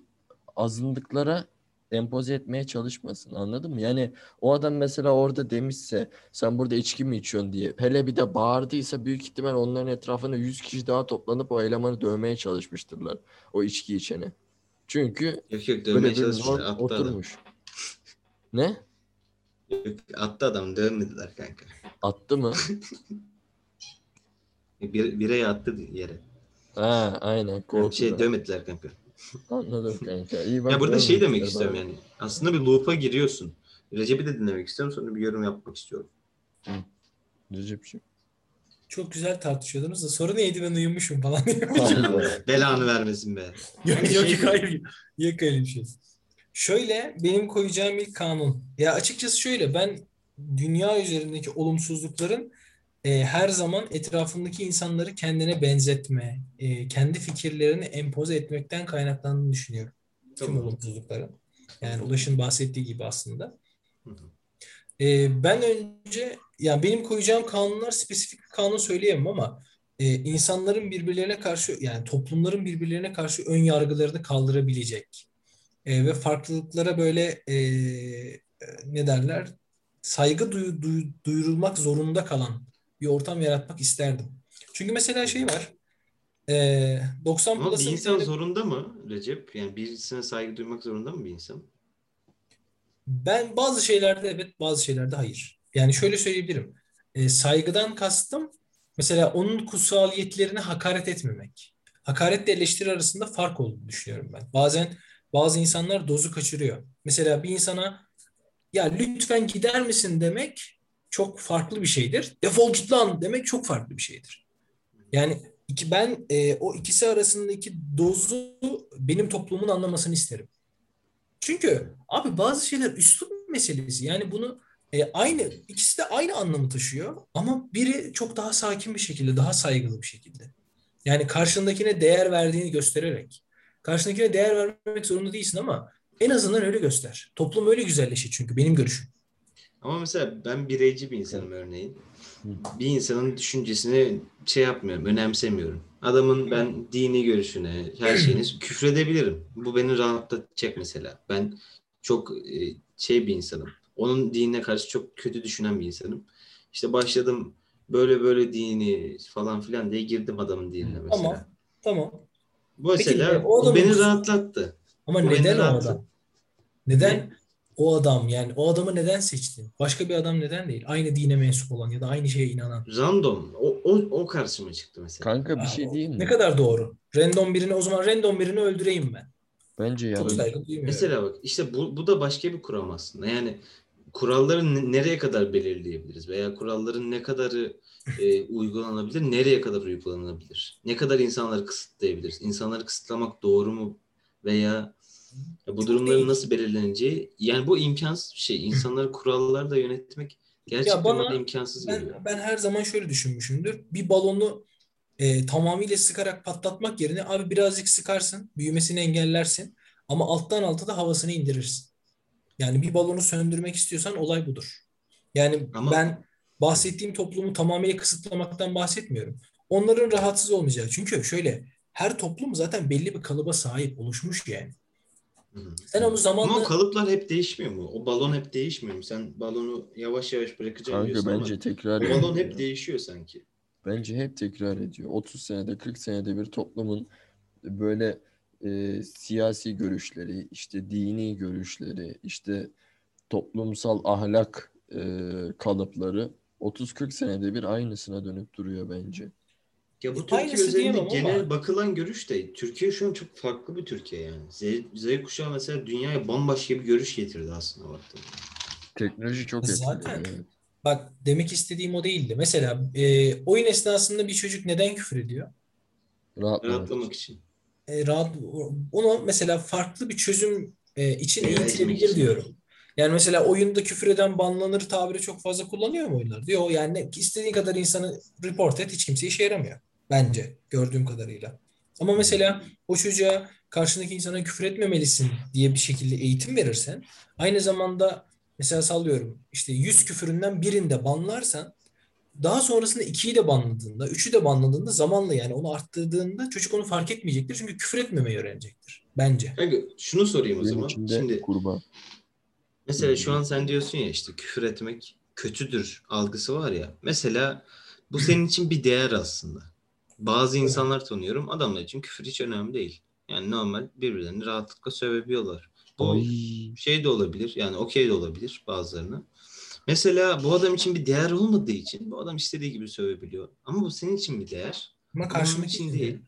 azınlıklara empoze etmeye çalışmasın. Anladın mı? Yani o adam mesela orada demişse sen burada içki mi içiyorsun diye hele bir de bağırdıysa büyük ihtimal onların etrafına 100 kişi daha toplanıp o elemanı dövmeye çalışmıştırlar. O içki içeni. Çünkü Yok yok böyle bir adam. oturmuş. Ne? Yok, attı adam. Dövmediler kanka. Attı mı? Bir, bireye attı yere. Ha aynen Yani korkudan. şey dövmediler kanka. Anladım kanka. İyi bak Ya burada şey demek bari. istiyorum yani. Aslında bir loop'a giriyorsun. Recep'i de dinlemek istiyorum. Sonra bir yorum yapmak istiyorum. Recep'ciğim. Çok güzel tartışıyordunuz da soru neydi ben uyumuşum falan. Tamam. Belanı vermesin be. Yok Şey yok gibi. hayır. Yok öyle bir şey. Şöyle benim koyacağım ilk kanun. Ya açıkçası şöyle ben dünya üzerindeki olumsuzlukların e, her zaman etrafındaki insanları kendine benzetme, e, kendi fikirlerini empoze etmekten kaynaklandığını düşünüyorum. Tüm Tamam. olumsuzlukların. Yani Ulaş'ın bahsettiği gibi aslında. Hı hı. E, ben önce yani benim koyacağım kanunlar spesifik bir kanun söyleyemem ama e, insanların birbirlerine karşı yani toplumların birbirlerine karşı ön yargılarını kaldırabilecek e, ve farklılıklara böyle e, e, ne derler saygı duyu- duyu- duyurulmak zorunda kalan bir ortam yaratmak isterdim. Çünkü mesela şey var e, 90 Ama bir insan tane- zorunda mı Recep? Yani birisine saygı duymak zorunda mı bir insan? Ben bazı şeylerde evet, bazı şeylerde hayır. Yani şöyle söyleyebilirim. E, saygıdan kastım mesela onun kutsaliyetlerine hakaret etmemek. Hakaretle eleştiri arasında fark olduğunu düşünüyorum ben. Bazen bazı insanlar dozu kaçırıyor. Mesela bir insana ya lütfen gider misin demek çok farklı bir şeydir. Defol git lan demek çok farklı bir şeydir. Yani iki, ben e, o ikisi arasındaki dozu benim toplumun anlamasını isterim. Çünkü abi bazı şeyler üslup meselesi. Yani bunu e, aynı ikisi de aynı anlamı taşıyor ama biri çok daha sakin bir şekilde, daha saygılı bir şekilde. Yani karşındakine değer verdiğini göstererek. Karşındakine değer vermek zorunda değilsin ama en azından öyle göster. Toplum öyle güzelleşir çünkü benim görüşüm. Ama mesela ben bireyci bir insanım örneğin. Bir insanın düşüncesini şey yapmıyorum, önemsemiyorum. Adamın ben dini görüşüne, her şeyine küfredebilirim. Bu beni rahatlatacak mesela. Ben çok e, şey bir insanım. Onun dinine karşı çok kötü düşünen bir insanım. İşte başladım böyle böyle dini falan filan diye girdim adamın dinine mesela. Tamam. Tamam. Bu mesela Peki, adamın- beni rahatlattı. Ama Bu neden o rahatsız- adam? O adam yani o adamı neden seçtin? Başka bir adam neden değil? Aynı dine mensup olan ya da aynı şeye inanan. Random. O, o, o karşıma çıktı mesela. Kanka bir Aa, şey diyeyim mi? Ne kadar doğru. Random birini o zaman random birini öldüreyim ben. Bence Çok yanlış. saygı duymuyorum. Mesela bak işte bu, bu da başka bir kuram aslında. Yani kuralları ne- nereye kadar belirleyebiliriz veya kuralların ne kadarı e, uygulanabilir, nereye kadar uygulanabilir? Ne kadar insanları kısıtlayabiliriz? İnsanları kısıtlamak doğru mu veya bu durumların nasıl belirleneceği yani bu imkansız bir şey. İnsanları kurallarla yönetmek gerçekten bana- bana imkansız geliyor. Ben, ben her zaman şöyle düşünmüşümdür. Bir balonu e, tamamıyla sıkarak patlatmak yerine abi birazcık sıkarsın, büyümesini engellersin ama alttan alta da havasını indirirsin. Yani bir balonu söndürmek istiyorsan olay budur. Yani Ama- ben bahsettiğim toplumu tamamıyla kısıtlamaktan bahsetmiyorum. Onların rahatsız olmayacağı. Çünkü şöyle her toplum zaten belli bir kalıba sahip oluşmuş yani. Sen onu zamanla Ama o kalıplar hep değişmiyor mu? O balon hep değişmiyor mu? Sen balonu yavaş yavaş bırakacaksın Kanka diyorsun ama bence tekrar o balon hep değişiyor sanki. Bence hep tekrar ediyor. 30 senede 40 senede bir toplumun böyle e, siyasi görüşleri, işte dini görüşleri, işte toplumsal ahlak e, kalıpları 30-40 senede bir aynısına dönüp duruyor bence. Ya bu E, Türkiye üzerinde diyemem ama- genel bakılan görüş de Türkiye şu an çok farklı bir Türkiye yani. Z, Z kuşağı mesela dünyaya bambaşka bir görüş getirdi aslında baktığında. Teknoloji çok Zaten. etkili. Evet. Bak demek istediğim o değildi. Mesela e, oyun esnasında bir çocuk neden küfür ediyor? Rahatlamak. Rahatlamak için. E, rahat onu mesela farklı bir çözüm e, için eğitilebilir için. diyorum. Yani mesela oyunda küfür eden banlanır tabiri çok fazla kullanıyor mu oyunlar? Diyor yani istediğin kadar insanı report et hiç kimse işe yaramıyor. Bence gördüğüm kadarıyla. Ama mesela o çocuğa karşındaki insana küfür etmemelisin diye bir şekilde eğitim verirsen aynı zamanda mesela sallıyorum işte 100 küfüründen birinde banlarsan daha sonrasında ikiyi de banladığında, üçü de banladığında zamanla yani onu arttırdığında çocuk onu fark etmeyecektir. Çünkü küfür etmemeyi öğrenecektir. Bence. Kanka şunu sorayım o zaman. Şimdi kurban. Mesela şu an sen diyorsun ya işte küfür etmek kötüdür algısı var ya. Mesela bu senin için bir değer aslında. Bazı insanlar tanıyorum adamlar için küfür hiç önemli değil. Yani normal birbirlerini rahatlıkla sövebiliyorlar. Bu Ay. şey de olabilir yani okey de olabilir bazılarına. Mesela bu adam için bir değer olmadığı için bu adam istediği gibi sövebiliyor. Ama bu senin için bir değer. Ama Ama karşındaki için değil.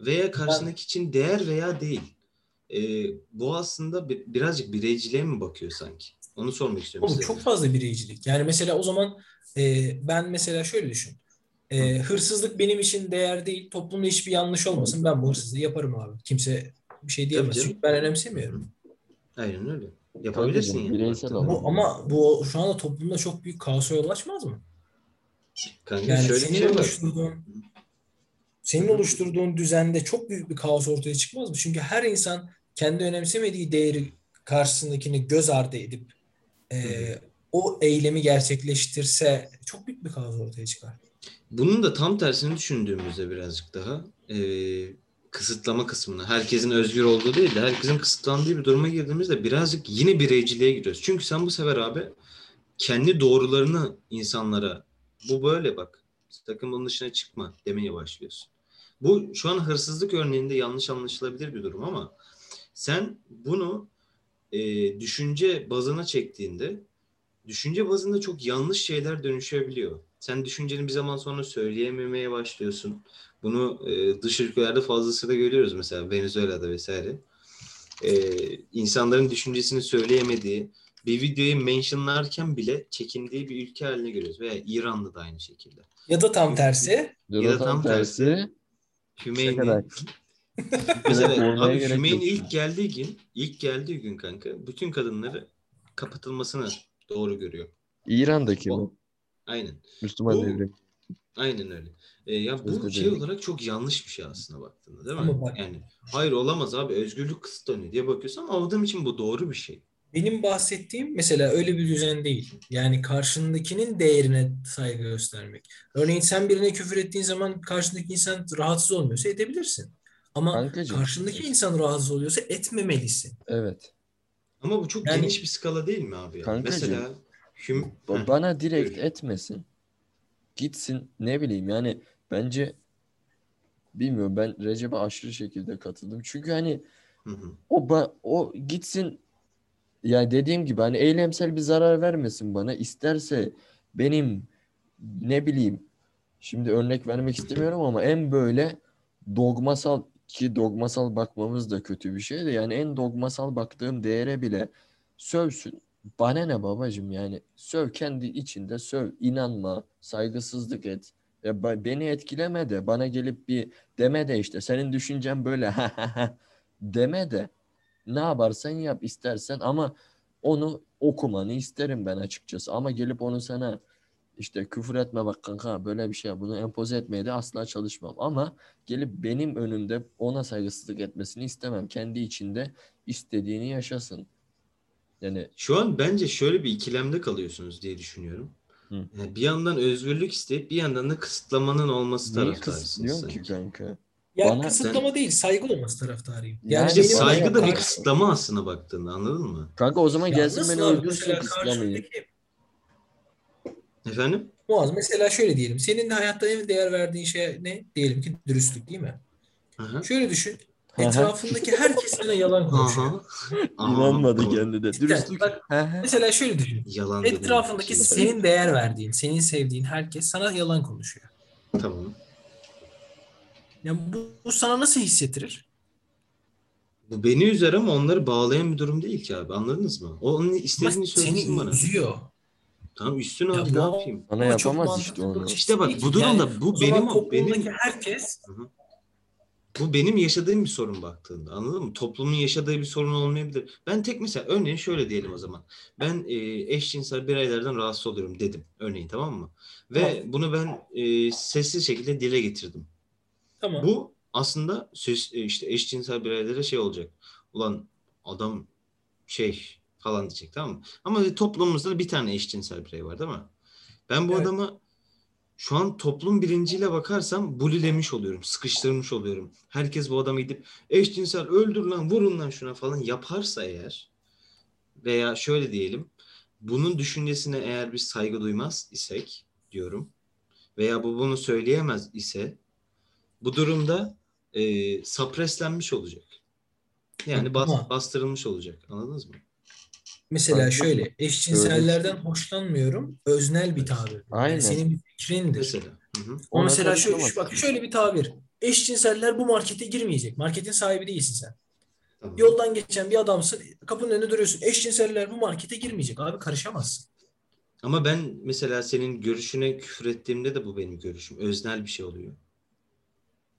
Veya karşındaki için değer veya değil. Ee, bu aslında bir, birazcık bireyciliğe mi bakıyor sanki? Onu sormak istiyorum Oğlum size. çok fazla bireycilik. Yani mesela o zaman e, ben mesela şöyle düşün. E, hırsızlık benim için değer değil. Toplumda hiçbir yanlış olmasın. Ben bu hırsızlığı yaparım abi. Kimse bir şey diyemez. Çünkü ben önemsemiyorum. Aynen öyle. Yapabilirsin Tabii yani. bireysel. Bu, ama bu şu anda toplumda çok büyük kaosa yol açmaz mı? Kanka Yani şöyle bir senin şey var. oluşturduğun senin oluşturduğun düzende çok büyük bir kaos ortaya çıkmaz mı? Çünkü her insan kendi önemsemediği değeri karşısındakini göz ardı edip e, o eylemi gerçekleştirse çok büyük bir kaos ortaya çıkar. Bunun da tam tersini düşündüğümüzde birazcık daha e, kısıtlama kısmına, herkesin özgür olduğu değil de herkesin kısıtlandığı bir duruma girdiğimizde birazcık yine bireyciliğe giriyoruz. Çünkü sen bu sefer abi kendi doğrularını insanlara bu böyle bak sakın bunun dışına çıkma demeye başlıyorsun. Bu şu an hırsızlık örneğinde yanlış anlaşılabilir bir durum ama sen bunu e, düşünce bazına çektiğinde düşünce bazında çok yanlış şeyler dönüşebiliyor. Sen düşünceni bir zaman sonra söyleyememeye başlıyorsun. Bunu e, dış ülkelerde fazlasıyla görüyoruz mesela Venezuela'da vesaire. E, insanların düşüncesini söyleyemediği, bir videoyu mentionlarken bile çekindiği bir ülke haline görüyoruz. Veya İran'da da aynı şekilde. Ya da tam tersi Ya da tam tersi. Hümeyni. Mesela abi Hümeyni ilk geldiği gün, ilk geldiği gün kanka bütün kadınları kapatılmasını doğru görüyor. İran'daki O- mi? Aynen. Müslüman Bu- devrim. Aynen öyle. E, ya bu Sözde şey değil. olarak çok yanlış bir şey aslında baktığında değil mi? Ama bak- Yani hayır olamaz abi özgürlük kısıtlanıyor diye bakıyorsun ama adam için bu doğru bir şey. Benim bahsettiğim mesela öyle bir düzen değil. Yani karşındakinin değerine saygı göstermek. Örneğin sen birine küfür ettiğin zaman karşındaki insan rahatsız olmuyorsa edebilirsin. Ama Kankacığım. karşındaki insan rahatsız oluyorsa etmemelisin. Evet. Ama bu çok Yani- geniş bir skala değil mi abi? ya? Kankacığım, Mesela hüm... Bana direkt etmesin. Gitsin ne bileyim yani bence bilmiyorum ben Recep'e aşırı şekilde katıldım. Çünkü hani hı hı. o ba- o gitsin yani dediğim gibi hani eylemsel bir zarar vermesin bana. İsterse benim ne bileyim şimdi örnek vermek istemiyorum ama en böyle dogmasal ki dogmasal bakmamız da kötü bir şey de yani en dogmasal baktığım değere bile sövsün. Bana ne babacım yani söv kendi içinde söv inanma saygısızlık et ya beni etkileme de bana gelip bir deme de işte senin düşüncen böyle deme de ne yaparsan yap istersen ama onu okumanı isterim ben açıkçası ama gelip onu sana işte küfür etme bak kanka böyle bir şey bunu empoze etmeye de asla çalışmam ama gelip benim önümde ona saygısızlık etmesini istemem kendi içinde istediğini yaşasın yani Şu an bence şöyle bir ikilemde kalıyorsunuz diye düşünüyorum. Hı. Yani bir yandan özgürlük isteyip bir yandan da kısıtlamanın olması Neyi taraftarısınız kısıtlıyorsun ki kanka? Ya Bana- kısıtlama değil, saygı olması taraftarıyım. Yani Yani saygı da bir karşı- kısıtlama aslında baktığında anladın mı? Kanka o zaman gelsin beni öldürsün kısıtlamayı. Efendim? Muaz mesela şöyle diyelim. Senin de hayatta en değer verdiğin şey ne? Diyelim ki dürüstlük değil mi? Aha. Şöyle düşün. Etrafındaki herkes sana yalan konuşuyor. İnanmadı kendine. Dürüstlük. bak mesela şöyle düşün. Yalan. Etrafındaki senin değer verdiğin, senin sevdiğin herkes sana yalan konuşuyor. Tamam. Ya bu, bu sana nasıl hissettirir? Bu beni üzer ama onları bağlayan bir durum değil ki abi. Anladınız mı? O onun istediğini söylesin seni bana. üzüyor. Tamam üstün Ya abi ne yapayım? Bana yapamaz işte onu. bakış İşte bak bu durumda Yani bu benim o benim herkes bu benim yaşadığım bir sorun baktığında anladın mı? Toplumun yaşadığı bir sorun olmayabilir. Ben tek mesela örneğin şöyle diyelim o zaman. Ben e, eşcinsel bireylerden rahatsız oluyorum dedim örneğin tamam mı? Ve Tamam. bunu ben e, sessiz şekilde dile getirdim. Tamam. Bu aslında söz, e, işte eşcinsel bireylere şey olacak. Ulan adam şey falan diyecek tamam mı? Ama toplumumuzda da bir tane eşcinsel birey var değil mi? Ben bu Evet. adama şu an toplum bilinciyle bakarsam bulilemiş oluyorum, sıkıştırmış oluyorum. Herkes bu adamı gidip eşcinsel öldür lan, vurun lan şuna falan yaparsa eğer veya şöyle diyelim bunun düşüncesine eğer biz saygı duymaz isek diyorum veya bu bunu söyleyemez ise bu durumda e, sapreslenmiş olacak. Yani bas- bastırılmış olacak. Anladınız mı? Mesela şöyle, eşcinsellerden hoşlanmıyorum. Öznel bir tabir. Aynen. Yani senin bir fikrindir. Mesela. Hı hı. Ona mesela şu, karışamazsın. şu- bak şöyle bir tabir. Eşcinseller bu markete girmeyecek. Marketin sahibi değilsin sen. Tamam. Yoldan geçen bir adamsın. Kapının önünde duruyorsun. Eşcinseller bu markete girmeyecek. Abi karışamazsın. Ama ben mesela senin görüşüne küfür ettiğimde de bu benim görüşüm. Öznel bir şey oluyor.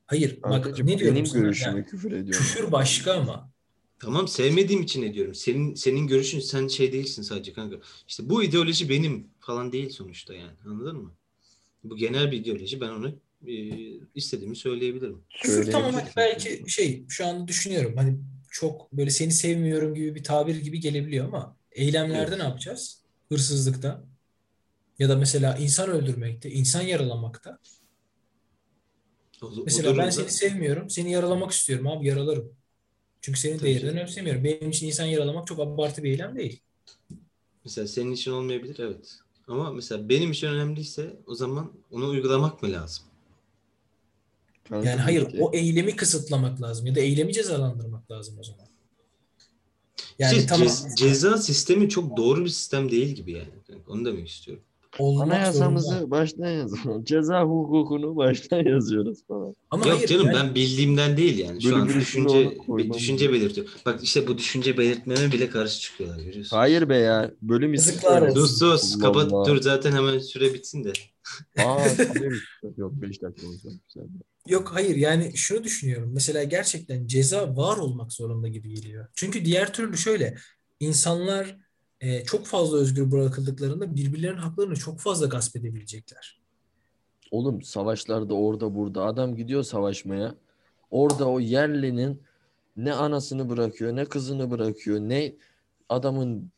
Hayır bak Kankacığım, ne diyorum benim sana? görüşüme Yani küfür ediyorum. küfür başka ama. Tamam sevmediğim için ediyorum. Senin senin görüşün sen şey değilsin sadece kanka. İşte bu ideoloji benim falan değil sonuçta yani. Anladın mı? Bu genel bir ideoloji. Ben onu e, istediğimi söyleyebilirim. Küfür tamam hadi Söyleyebilirsin. belki şey şu anda düşünüyorum. Hani çok böyle seni sevmiyorum gibi bir tabir gibi gelebiliyor ama eylemlerde Evet. ne yapacağız? Hırsızlıkta ya da mesela insan öldürmekte, insan yaralamakta. Mesela ben durumda- seni sevmiyorum. Seni yaralamak istiyorum abi yaralarım. Çünkü senin Tabii değerini önemsemiyorum. Benim için insan yaralamak çok abartı bir eylem değil. Mesela senin için olmayabilir evet. Ama mesela benim için önemliyse o zaman onu uygulamak mı lazım? Yani hayır işte o eylemi kısıtlamak lazım ya da eylemi cezalandırmak lazım o zaman. Yani İşte tamam cez- ceza sistemi çok doğru bir sistem değil gibi yani. Onu demek istiyorum. Olmak zorunda. Anayasamızı baştan yazalım. Ceza hukukunu baştan yazıyoruz falan. Ama Yok hayır canım yani- ben bildiğimden değil yani. Şu Böyle an düşünce bir düşünce belirtiyor. Bak işte bu düşünce belirtmeme bile karşı çıkıyorlar görüyorsun. Hayır be ya. Bölüm söyle. olsun. Sus sus Allah kapat Allah. dur zaten hemen süre bitsin de. Aa. Yok 5 dakika olacak. Güzel. Yok hayır yani şunu düşünüyorum. Mesela gerçekten ceza var olmak zorunda gibi geliyor. Çünkü diğer türlü şöyle insanlar e, çok fazla özgür bırakıldıklarında birbirlerinin haklarını çok fazla gasp edebilecekler. Oğlum savaşlarda orada burada adam gidiyor savaşmaya. Orada o yerlinin ne anasını bırakıyor, ne kızını bırakıyor, ne adamın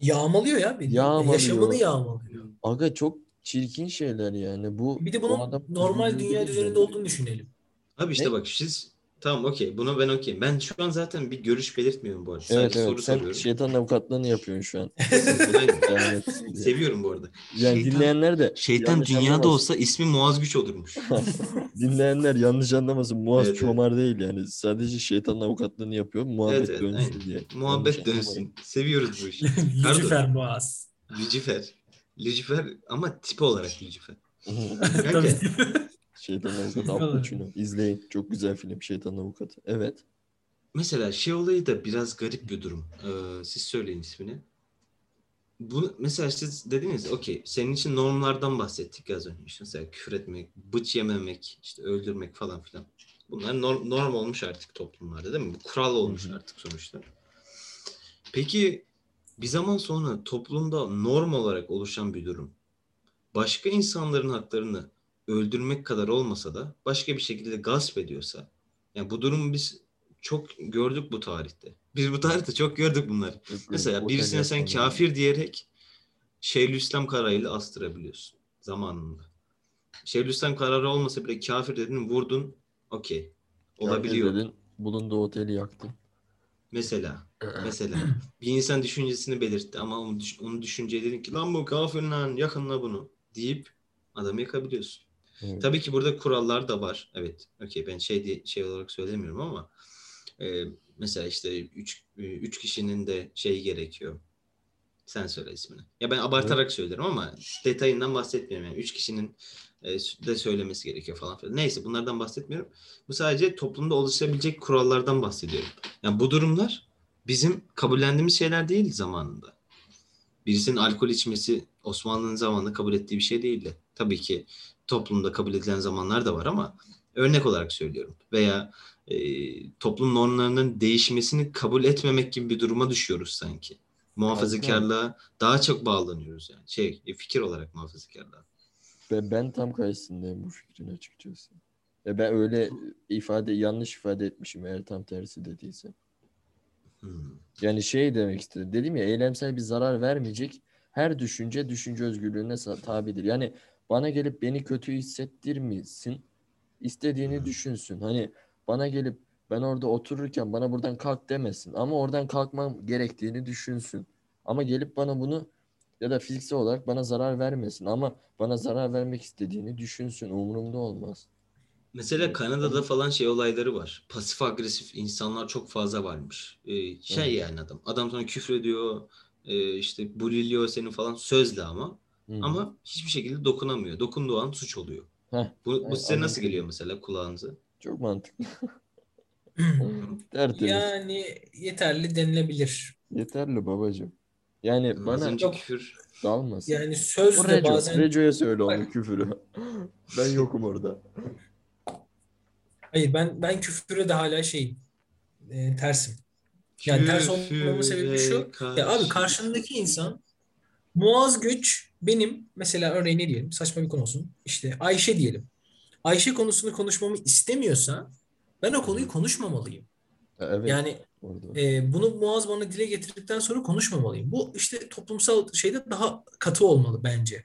Yağmalıyor ya. Bir, Yağmalıyor. Yaşamını yağmalıyor. aga çok çirkin şeyler yani. Bu Bir de bunun adam normal dünya düzeninde olduğunu düşünelim. Abi işte Ne? bak siz tamam okey buna ben okey. Ben şu an zaten bir görüş belirtmiyorum bu arada. Evet Sadece soru evet sen soruyorum. şeytan avukatlığını yapıyorsun şu an. Seviyorum bu arada. yani Şeytan- dinleyenler de Şeytan dünyada anlamasın. olsa ismi Muaz Güç olurmuş. Dinleyenler yanlış anlamasın. Muaz Evet, evet. Çomar değil yani. Sadece şeytanın avukatlığını yapıyor. Muhabbet Evet, evet, dönsün aynen. diye. Muhabbet Yanlış dönsün. Seviyoruz bu işi. Lucifer Boğaz. Lucifer. Lucifer ama tipi olarak Lucifer. Tabii. Kanka, Şeytan Avukatı Al Pacino. İzleyin. Çok güzel film Şeytan Avukatı. Evet. mesela şey olayı da biraz garip bir durum. Ee, siz söyleyin ismini. bu mesela siz dediniz okey senin için normlardan bahsettik az önce. İşte mesela küfür etmek, bıç yememek, işte öldürmek falan filan. Bunlar norm, norm olmuş artık toplumlarda değil mi? Bu kural olmuş artık sonuçta. Peki bir zaman sonra toplumda norm olarak oluşan bir durum başka insanların haklarını öldürmek kadar olmasa da başka bir şekilde gasp ediyorsa yani bu durumu biz çok gördük bu tarihte. Biz bu tarihte çok gördük bunları. Mesela birisine sen kafir diyerek Şeyhülislam kararıyla astırabiliyorsun zamanında. Şeyhülislam kararı olmasa bile kafir dedin vurdun okey. Olabiliyor. Dedin, bulunduğu oteli yaktın. Mesela mesela bir insan düşüncesini belirtti ama onu, onu düşünce dedin ki lan bu kafir lan yakınla bunu deyip adamı yakabiliyorsun. Evet. Tabii ki burada kurallar da var. Evet. Okey ben şey diye, şey olarak söylemiyorum ama e, mesela işte üç, üç kişinin de şey gerekiyor. Sen söyle ismini. Ya ben abartarak evet. söylerim ama detayından bahsetmiyorum. Yani üç kişinin e, de söylemesi gerekiyor falan filan. Neyse bunlardan bahsetmiyorum. Bu sadece toplumda oluşabilecek kurallardan bahsediyorum. Yani bu durumlar bizim kabullendiğimiz şeyler değil zamanında. Birisinin alkol içmesi Osmanlı'nın zamanında kabul ettiği bir şey değildi. Tabii ki toplumda kabul edilen zamanlar da var ama örnek olarak söylüyorum. Veya e, toplum normlarının değişmesini kabul etmemek gibi bir duruma düşüyoruz sanki. Muhafazakarlığa daha çok bağlanıyoruz yani. Şey, e, fikir olarak muhafazakarlığa. Ben, ben tam karşısındayım bu fikrin açıkçası. Ve ben öyle ifade yanlış ifade etmişim eğer tam tersi dediyse. Hmm. Yani şey demek istedim. Dedim ya eylemsel bir zarar vermeyecek. Her düşünce düşünce özgürlüğüne tabidir. Yani bana gelip beni kötü hissettirmesin. istediğini düşünsün. Hani bana gelip ben orada otururken bana buradan kalk demesin. Ama oradan kalkmam gerektiğini düşünsün. Ama gelip bana bunu ya da fiziksel olarak bana zarar vermesin. Ama bana zarar vermek istediğini düşünsün. Umurumda olmaz. Mesela Kanada'da falan şey olayları var. Pasif agresif insanlar çok fazla varmış. Ee, şey evet. yani adam. Adam sana küfür ediyor. E, işte buliliyor seni falan sözle ama. Hı. Ama hiçbir şekilde dokunamıyor. Dokunduğu an suç oluyor. Heh. Bu, bu size evet, nasıl geliyor mesela kulağınıza? Çok mantıklı. Tertemiz. Yani yeterli denilebilir. Yeterli babacığım. Yani Az bana çok küfür dalmasın. Yani söz de Reco, bazen Reco'ya söyle onu küfürü. ben yokum orada. Hayır ben ben küfüre de hala şey e, tersim. Yani ters olmamın sebebi şu. Karşı. Ya abi karşındaki insan muaz güç benim mesela örneğin ne diyelim saçma bir konu olsun. İşte Ayşe diyelim. Ayşe konusunu konuşmamı istemiyorsa ben o konuyu konuşmamalıyım. Evet. Yani e, bunu Muaz bana dile getirdikten sonra konuşmamalıyım. Bu işte toplumsal şeyde daha katı olmalı bence.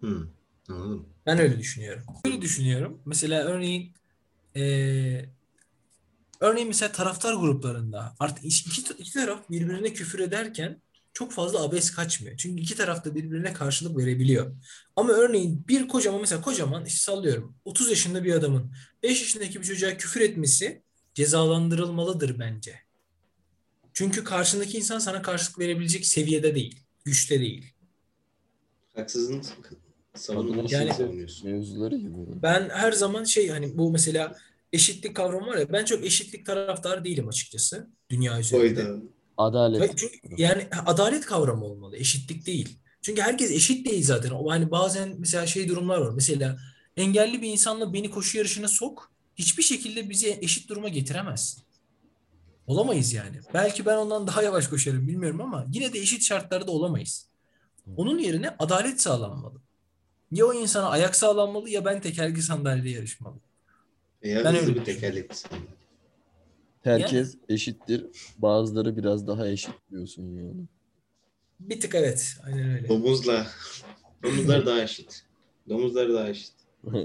Hmm, anladım. Ben öyle düşünüyorum. Öyle düşünüyorum. Mesela örneğin e, örneğin mesela taraftar gruplarında artık iki, iki taraf birbirine küfür ederken çok fazla abes kaçmıyor. Çünkü iki taraf da birbirine karşılık verebiliyor. Ama örneğin bir kocaman mesela kocaman işte sallıyorum 30 yaşında bir adamın 5 yaşındaki bir çocuğa küfür etmesi cezalandırılmalıdır bence. Çünkü karşındaki insan sana karşılık verebilecek seviyede değil, güçte değil. Haksızın savunulmasını yani. Mevzuları gibi. Ben her zaman şey hani bu mesela eşitlik kavramı var ya ben çok eşitlik taraftarı değilim açıkçası dünya üzerinde. Oyda. Adalet. Çünkü yani adalet kavramı olmalı, eşitlik değil. Çünkü herkes eşit değil zaten. O hani bazen mesela şey durumlar var. Mesela engelli bir insanla beni koşu yarışına sok. Hiçbir şekilde bizi eşit duruma getiremez. Olamayız yani. Belki ben ondan daha yavaş koşarım bilmiyorum ama yine de eşit şartlarda olamayız. Onun yerine adalet sağlanmalı. Ya o insana ayak sağlanmalı ya ben tekerlekli sandalyede yarışmalı. Ya ben öyle bir tekerlekli sandalye. Herkes yani, eşittir. Bazıları biraz daha eşit diyorsun yani. Bir tık evet. Aynen öyle. Domuzla. Domuzlar daha eşit. Domuzlar daha eşit.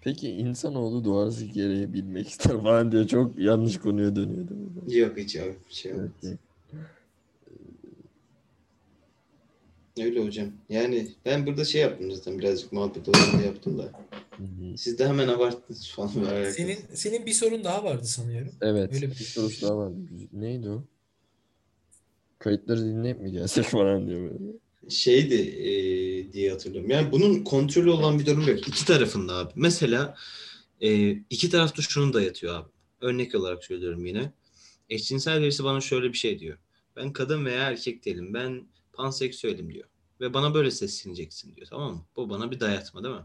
Peki insanoğlu doğası gereği bilmek ister falan diye çok yanlış konuya dönüyor değil mi? Yok hiç abi. Şey evet. Öyle hocam. Yani ben burada şey yaptım zaten birazcık muhabbet olarak yaptım da. Siz de hemen abarttınız falan. Senin senin bir sorun daha vardı sanıyorum. Evet. Öyle bir, bir sorusu daha vardı. Neydi o? Kayıtları dinleyip mi gelsek falan diyor böyle. Şeydi e, diye hatırlıyorum. Yani bunun kontrolü olan bir durum yok. İki tarafında abi. Mesela e, iki taraf da şunu dayatıyor abi. Örnek olarak söylüyorum yine. Eşcinsel birisi bana şöyle bir şey diyor. Ben kadın veya erkek değilim. Ben panseksüelim diyor. Ve bana böyle sesleneceksin diyor. Tamam mı? Bu bana bir dayatma değil mi?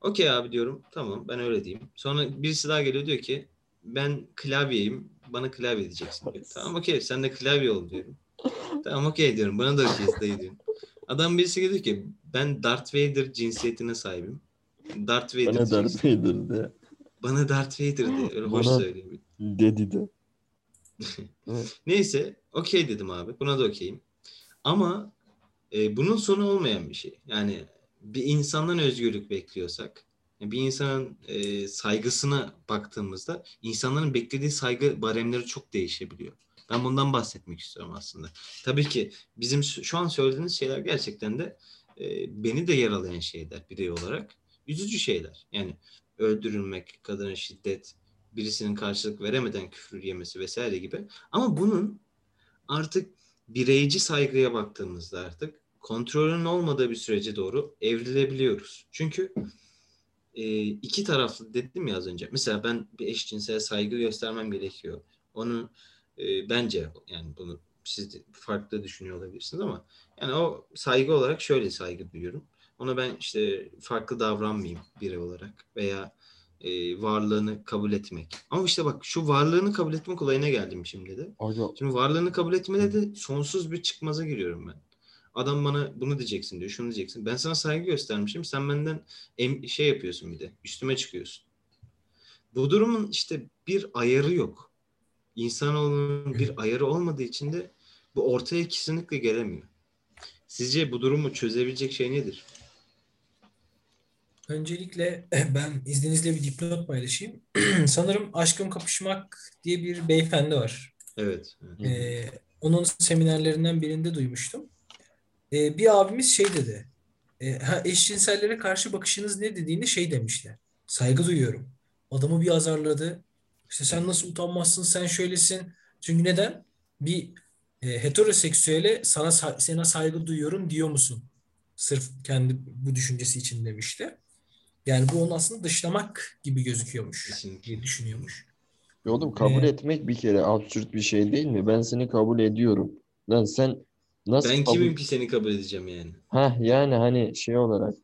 Okey abi diyorum. Tamam ben öyle diyeyim. Sonra birisi daha geliyor diyor ki ben klavyeyim. Bana klavye diyeceksin diyor. Tamam okey sen de klavye ol diyorum. tamam okey diyorum. Bana da okey dayı diyorum. Adam birisi diyor ki ben Darth Vader cinsiyetine sahibim. Darth Vader Bana Darth. Vader de. Bana Darth Vader de. Öyle hoş söylüyor. Dedi de. Neyse okey dedim abi. Buna da okeyim. Ama e, bunun sonu olmayan bir şey. Yani bir insandan özgürlük bekliyorsak bir insanın e, saygısına baktığımızda insanların beklediği saygı baremleri çok değişebiliyor. Ben bundan bahsetmek istiyorum aslında. Tabii ki bizim şu an söylediğiniz şeyler gerçekten de e, beni de yaralayan şeyler birey olarak. Üzücü şeyler. Yani öldürülmek, kadına şiddet, birisinin karşılık veremeden küfür yemesi vesaire gibi. Ama bunun artık bireyci saygıya baktığımızda artık kontrolün olmadığı bir sürece doğru evrilebiliyoruz. Çünkü e, iki taraflı dedim ya az önce. Mesela ben bir eşcinsel saygı göstermem gerekiyor. Onu e, bence yani bunu siz de farklı düşünüyor olabilirsiniz ama yani o saygı olarak şöyle saygı duyuyorum. Ona ben işte farklı davranmayayım biri olarak veya e, varlığını kabul etmek. Ama işte bak şu varlığını kabul etmek olayına geldim şimdi de. Aga Şimdi varlığını kabul etmede de sonsuz bir çıkmaza giriyorum ben. Adam bana bunu diyeceksin diyor, şunu diyeceksin. Ben sana saygı göstermişim, sen benden em- şey yapıyorsun bir de, üstüme çıkıyorsun. Bu durumun işte bir ayarı yok. İnsanoğlunun bir ayarı olmadığı için de bu ortaya kesinlikle gelemiyor. Sizce bu durumu çözebilecek şey nedir? Öncelikle ben izninizle bir dipnot paylaşayım. Sanırım Aşkım Kapışmak diye bir beyefendi var. Evet. evet. Ee, onun seminerlerinden birinde duymuştum. Ee, bir abimiz şey dedi. E, ha, eşcinsellere karşı bakışınız ne dediğinde şey demişler. Saygı duyuyorum. Adamı bir azarladı. İşte sen nasıl utanmazsın, sen şöylesin. Çünkü neden? Bir e, heteroseksüele sana sa- sana saygı duyuyorum diyor musun? Sırf kendi bu düşüncesi için demişti. Yani bu onu aslında dışlamak gibi gözüküyormuş Kesinlikle. diye düşünüyormuş. Oğlum kabul Ee, etmek bir kere absürt bir şey değil mi? Ben seni kabul ediyorum. Lan sen nasıl Ben kabul... kimim ki seni kabul edeceğim yani? Heh, yani hani şey olarak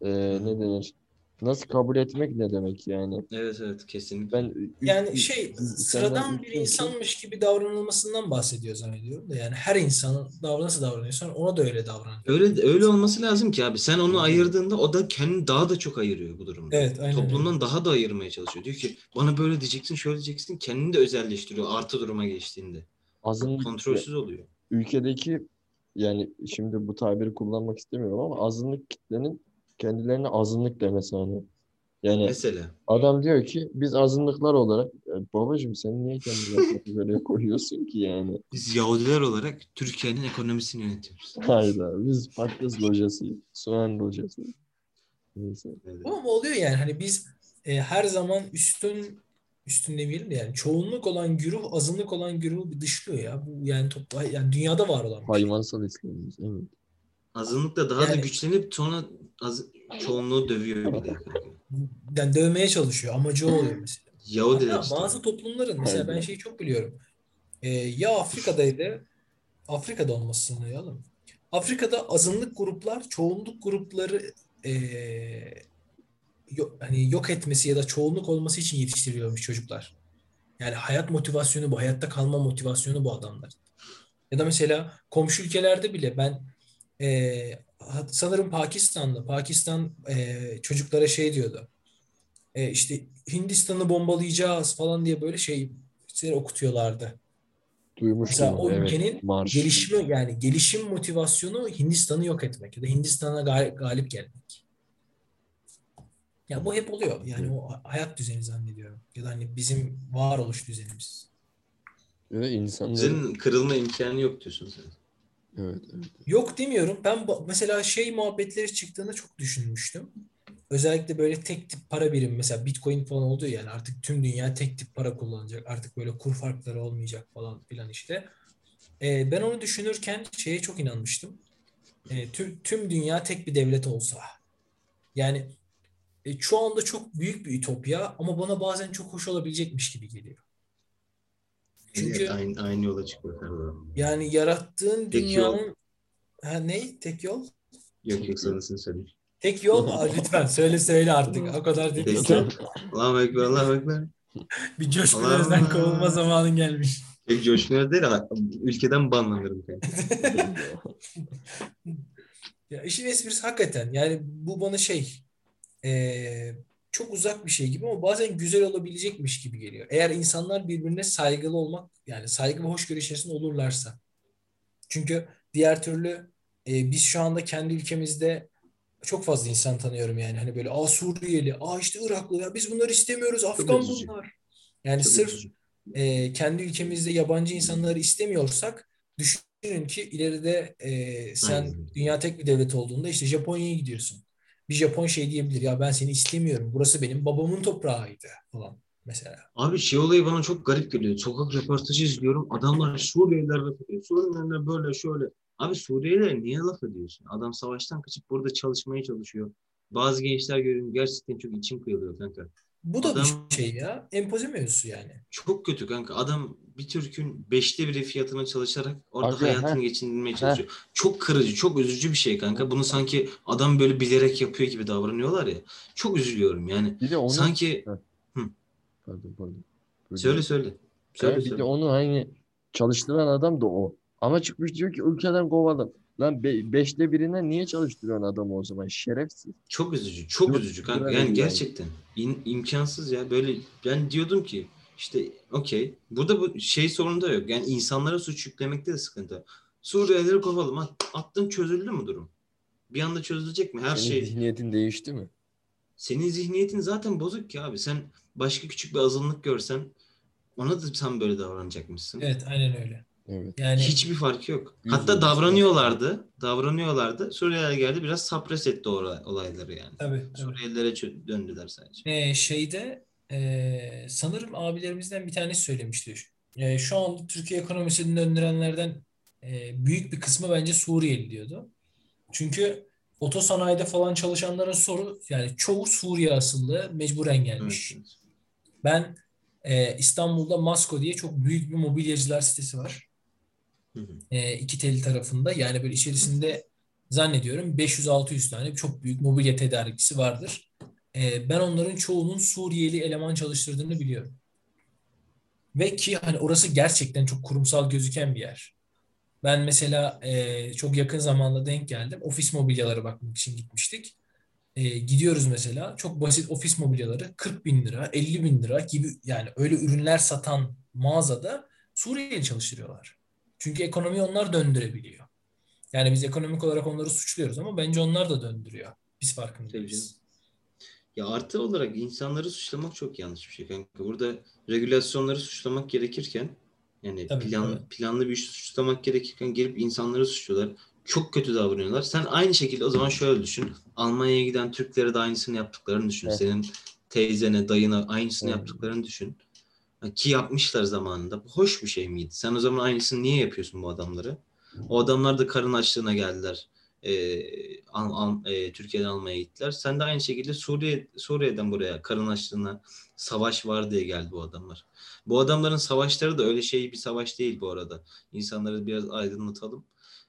e, ne denir? Nasıl kabul etmek ne demek yani? Evet evet kesinlikle. Ben Yani ü- şey senden sıradan bir üstünsün. insanmış gibi davranılmasından bahsediyor zannediyorum da yani her insanın davran nasıl davranıyorsan ona da öyle davran. Öyle öyle olması lazım ki abi. Sen onu ayırdığında o da kendini daha da çok ayırıyor bu durumda. Evet aynen öyle. Toplumdan daha da ayırmaya çalışıyor. Diyor ki bana böyle diyeceksin, şöyle diyeceksin. Kendini de özelleştiriyor artı duruma geçtiğinde. Azınlık Kontrolsüz oluyor. Ülkedeki yani şimdi bu tabiri kullanmak istemiyorum ama azınlık kitlenin kendilerine azınlık demesi hani. Yani Mesela. adam diyor ki biz azınlıklar olarak "Ya babacığım sen niye kendini böyle koyuyorsun ki yani? Biz Yahudiler olarak Türkiye'nin ekonomisini yönetiyoruz. Hayda biz patates lojası, soğan lojası. Neyse. Evet. Ama oluyor yani hani biz e, her zaman üstün üstün demeyelim de yani çoğunluk olan güruh azınlık olan güruhu bir dışlıyor ya. Bu yani topla yani dünyada var olan şey. Hayvansal İslam'ımız evet. Azınlık da daha da Yani- güçlenip sonra az, çoğunluğu dövüyor bir de. Yani dövmeye çalışıyor. Amacı o oluyor mesela. Yahudiler Hatta işte. bazı toplumların mesela ben şeyi çok biliyorum. Ee, ya Afrika'daydı. Afrika'da olması sanıyorum. Afrika'da azınlık gruplar çoğunluk grupları ee, yok, hani yok etmesi ya da çoğunluk olması için yetiştiriliyormuş çocuklar. Yani hayat motivasyonu bu, hayatta kalma motivasyonu bu adamlar. Ya da mesela komşu ülkelerde bile ben ha- sanırım Pakistan'da Pakistan ee, çocuklara şey diyordu. E, işte Hindistan'ı bombalayacağız falan diye böyle şey okutuyorlardı. Duymuştum Mesela o evet. ülkenin Marş. gelişimi yani gelişim motivasyonu Hindistan'ı yok etmek ya da Hindistan'a gal- galip gelmek. Ya bu hep oluyor. Yani o hayat düzeni zannediyorum. Ya da hani bizim varoluş düzenimiz. Ve insanların Senin kırılma imkanı yok diyorsun sen. evet, evet. Yok demiyorum. Ben mesela şey muhabbetleri çıktığında çok düşünmüştüm. Özellikle böyle tek tip para birimi mesela Bitcoin falan oldu ya, yani artık tüm dünya tek tip para kullanacak. Artık böyle kur farkları olmayacak falan filan işte. Ee, ben onu düşünürken şeye çok inanmıştım. Ee, tüm, tüm dünya tek bir devlet olsa. Yani e, şu anda çok büyük bir ütopya ama bana bazen çok hoş olabilecekmiş gibi geliyor. Çünkü Evet, aynı, aynı yola çıkıyor. Yani yarattığın Tek yol. dünyanın ha ne? Tek yol? Yok yok sonrasını söyleyeyim. Tek yol mu? Lütfen söyle söyle artık. O kadar Tek dediysen yol. Allahu Ekber, Allahu Ekber. bir coşkun özden kovulma zamanın gelmiş. Pek coşmuyor değil ama ülkeden banlanırım. Ya işin esprisi hakikaten yani bu bana şey eee, çok uzak bir şey gibi ama bazen güzel olabilecekmiş gibi geliyor. Eğer insanlar birbirine saygılı olmak yani saygı ve hoşgörü içerisinde olurlarsa. Çünkü diğer türlü e, biz şu anda kendi ülkemizde çok fazla insan tanıyorum yani hani böyle aa Suriyeli, aa işte Iraklı ya biz bunları istemiyoruz Afgan bunlar. Yani Çok sırf e, kendi ülkemizde yabancı insanları istemiyorsak düşünün ki ileride e, sen Aynen. dünya tek bir devlet olduğunda işte Japonya'ya gidiyorsun. Bir Japon şey diyebilir ya ben seni istemiyorum. Burası benim babamın toprağıydı falan mesela. Abi şey olayı bana çok garip geliyor. Sokak röportajı izliyorum. Adamlar Suriyeliler laf ediyor. Suriyeliler böyle şöyle. Abi Suriyeliler niye laf ediyorsun? Adam savaştan kaçıp burada çalışmaya çalışıyor. Bazı gençler görüyorum gerçekten çok içim kıyılıyor kanka. Bu da Adam- bir şey ya. Empoze mevzusu yani. Çok kötü kanka. Adam bir Türk'ün beşte biri fiyatına çalışarak orada Aga, hayatını heh. geçindirmeye çalışıyor. Çok kırıcı, çok üzücü bir şey kanka. Bunu sanki adam böyle bilerek yapıyor gibi davranıyorlar ya. Çok üzülüyorum yani. Bir de onu Sanki pardon pardon. Söyle söyle. Ya Söyle bir de söyle. onu hani çalıştıran adam da o. Ama çıkmış diyor ki ülkeden kovalım. Lan be- beşte birine niye çalıştırıyorsun adamı o zaman? Şerefsiz. Çok üzücü, çok Yok, üzücü kanka. Yani yani. gerçekten in- imkansız ya. Böyle ben diyordum ki işte okey. Burada bu şey sorunu da yok. Yani insanlara suç yüklemekte de sıkıntı. Suriyelileri kovalım. At, attın çözüldü mü durum? Bir anda çözülecek mi? Her Senin şey zihniyetin değişti mi? senin zihniyetin zaten bozuk ki abi. Sen başka küçük bir azınlık görsen ona da sen böyle davranacakmışsın. Evet aynen öyle. Evet. Yani Hiçbir farkı yok. Hatta davranıyorlardı. Davranıyorlardı. Suriyeliler geldi biraz sapres etti olayları yani. tabii. Suriyelilere çö- döndüler sadece. Ee, şeyde e, sanırım abilerimizden bir tanesi söylemişti. E, şu an Türkiye ekonomisini döndürenlerden e, büyük bir kısmı bence Suriyeli diyordu. Çünkü otosanayide falan çalışanların soru yani çoğu Suriye asıllı mecburen gelmiş. Evet. Ben e, İstanbul'da Masko diye çok büyük bir mobilyacılar sitesi var. E, iki teli tarafında. Yani böyle içerisinde zannediyorum 500-600 tane çok büyük mobilya tedarikçisi vardır. E, ben onların çoğunun Suriyeli eleman çalıştırdığını biliyorum. Ve ki hani orası gerçekten çok kurumsal gözüken bir yer. Ben mesela e, çok yakın zamanda denk geldim. Ofis mobilyaları bakmak için gitmiştik. E, gidiyoruz mesela çok basit ofis mobilyaları 40 bin lira, 50 bin lira gibi yani öyle ürünler satan mağazada Suriyeli çalıştırıyorlar. Çünkü ekonomiyi onlar döndürebiliyor. Yani biz ekonomik olarak onları suçluyoruz ama bence onlar da döndürüyor. Biz farkındayız. Ya artı olarak insanları suçlamak çok yanlış bir şey kanka. Burada regülasyonları suçlamak gerekirken yani Tabii, plan, tabii. planlı bir iş suçlamak gerekirken gelip insanları suçluyorlar. Çok kötü davranıyorlar. Sen aynı şekilde o zaman şöyle düşün. Almanya'ya giden Türklere de aynısını yaptıklarını düşün. Evet. Senin teyzene, dayına aynısını Evet. yaptıklarını düşün. Ki yapmışlar zamanında. Bu hoş bir şey miydi? Sen o zaman aynısını niye yapıyorsun bu adamlara? O adamlar da karın açlığına geldiler. Ee, Al- Al- e, Türkiye'den almaya gittiler. Sen de aynı şekilde Suriye Suriye'den buraya karın açlığına savaş var diye geldi bu adamlar. Bu adamların savaşları da öyle şey bir savaş değil bu arada. İnsanları biraz aydınlatalım.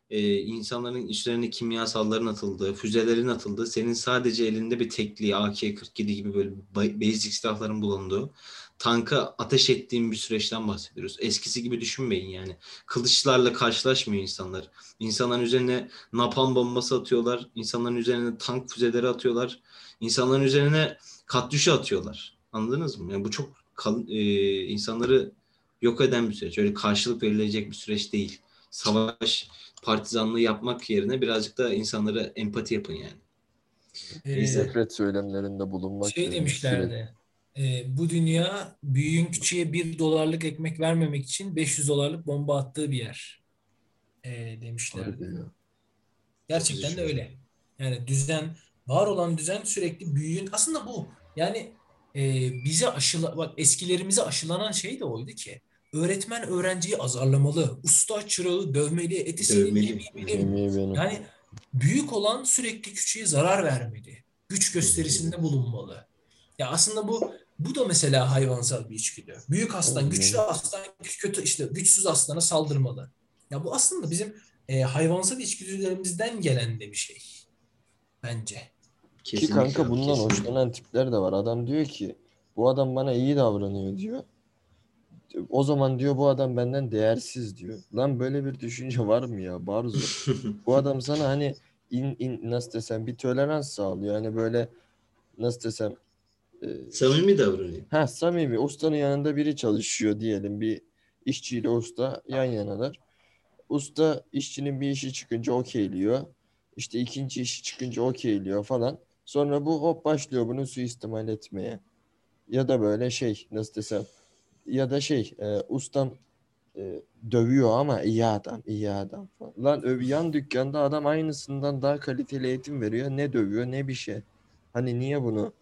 Ee, insanların üstlerine kimyasalların atıldığı, füzelerin atıldığı, senin sadece elinde bir tekliği, AK-47 gibi böyle ba- basic silahların bulunduğu, tanka ateş ettiğin bir süreçten bahsediyoruz. Eskisi gibi düşünmeyin yani. Kılıçlarla karşılaşmıyor insanlar. İnsanların üzerine napalm bombası atıyorlar. İnsanların üzerine tank füzeleri atıyorlar. İnsanların üzerine katyuşa atıyorlar. Anladınız mı? Yani bu çok kal- e, insanları yok eden bir süreç. Öyle karşılık verilecek bir süreç değil. Savaş partizanlığı yapmak yerine birazcık da insanlara empati yapın yani. Ee. Nefret söylemlerinde bulunmak şey demişlerdi. E, bu dünya büyüğün küçüğe bir dolarlık ekmek vermemek için 500 dolarlık bomba attığı bir yer e. Harbi ya. Gerçekten de öyle. Yani düzen, var olan düzen sürekli büyüğün. Aslında bu. Yani e, bize aşıla, bak eskilerimize aşılanan şey de oydu ki. Öğretmen öğrenciyi azarlamalı, usta çırağı dövmeli, eti senin Dövmeli. yemeği. Yani büyük olan sürekli küçüğe zarar vermeli. Güç gösterisinde bulunmalı. Ya aslında bu Bu da mesela hayvansal bir içgüdü. Büyük aslan, güçlü aslan, kötü işte güçsüz aslana saldırmalı. Ya bu aslında bizim e, hayvansal içgüdülerimizden gelen de bir şey. Bence. Ki Kesinlikle kanka abi, bundan kesinlikle. hoşlanan tipler de var. Adam diyor ki bu adam bana iyi davranıyor diyor. O zaman diyor bu adam benden değersiz diyor. Lan böyle bir düşünce var mı ya Barzo? Bu adam sana hani in, in, nasıl desem bir tolerans sağlıyor. Hani böyle nasıl desem Samimi davranıyor. Ha samimi ustanın yanında biri çalışıyor diyelim bir işçiyle usta yan yanalar. Usta işçinin bir işi çıkınca okeyliyor. İşte ikinci işi çıkınca okeyliyor falan. Sonra bu hop başlıyor bunu suistimal etmeye. Ya da böyle şey nasıl desem ya da şey e, ustam e, dövüyor ama iyi adam iyi adam falan. Lan öv, yan dükkanda adam aynısından daha kaliteli eğitim veriyor. Ne dövüyor ne bir şey. Hani niye bunu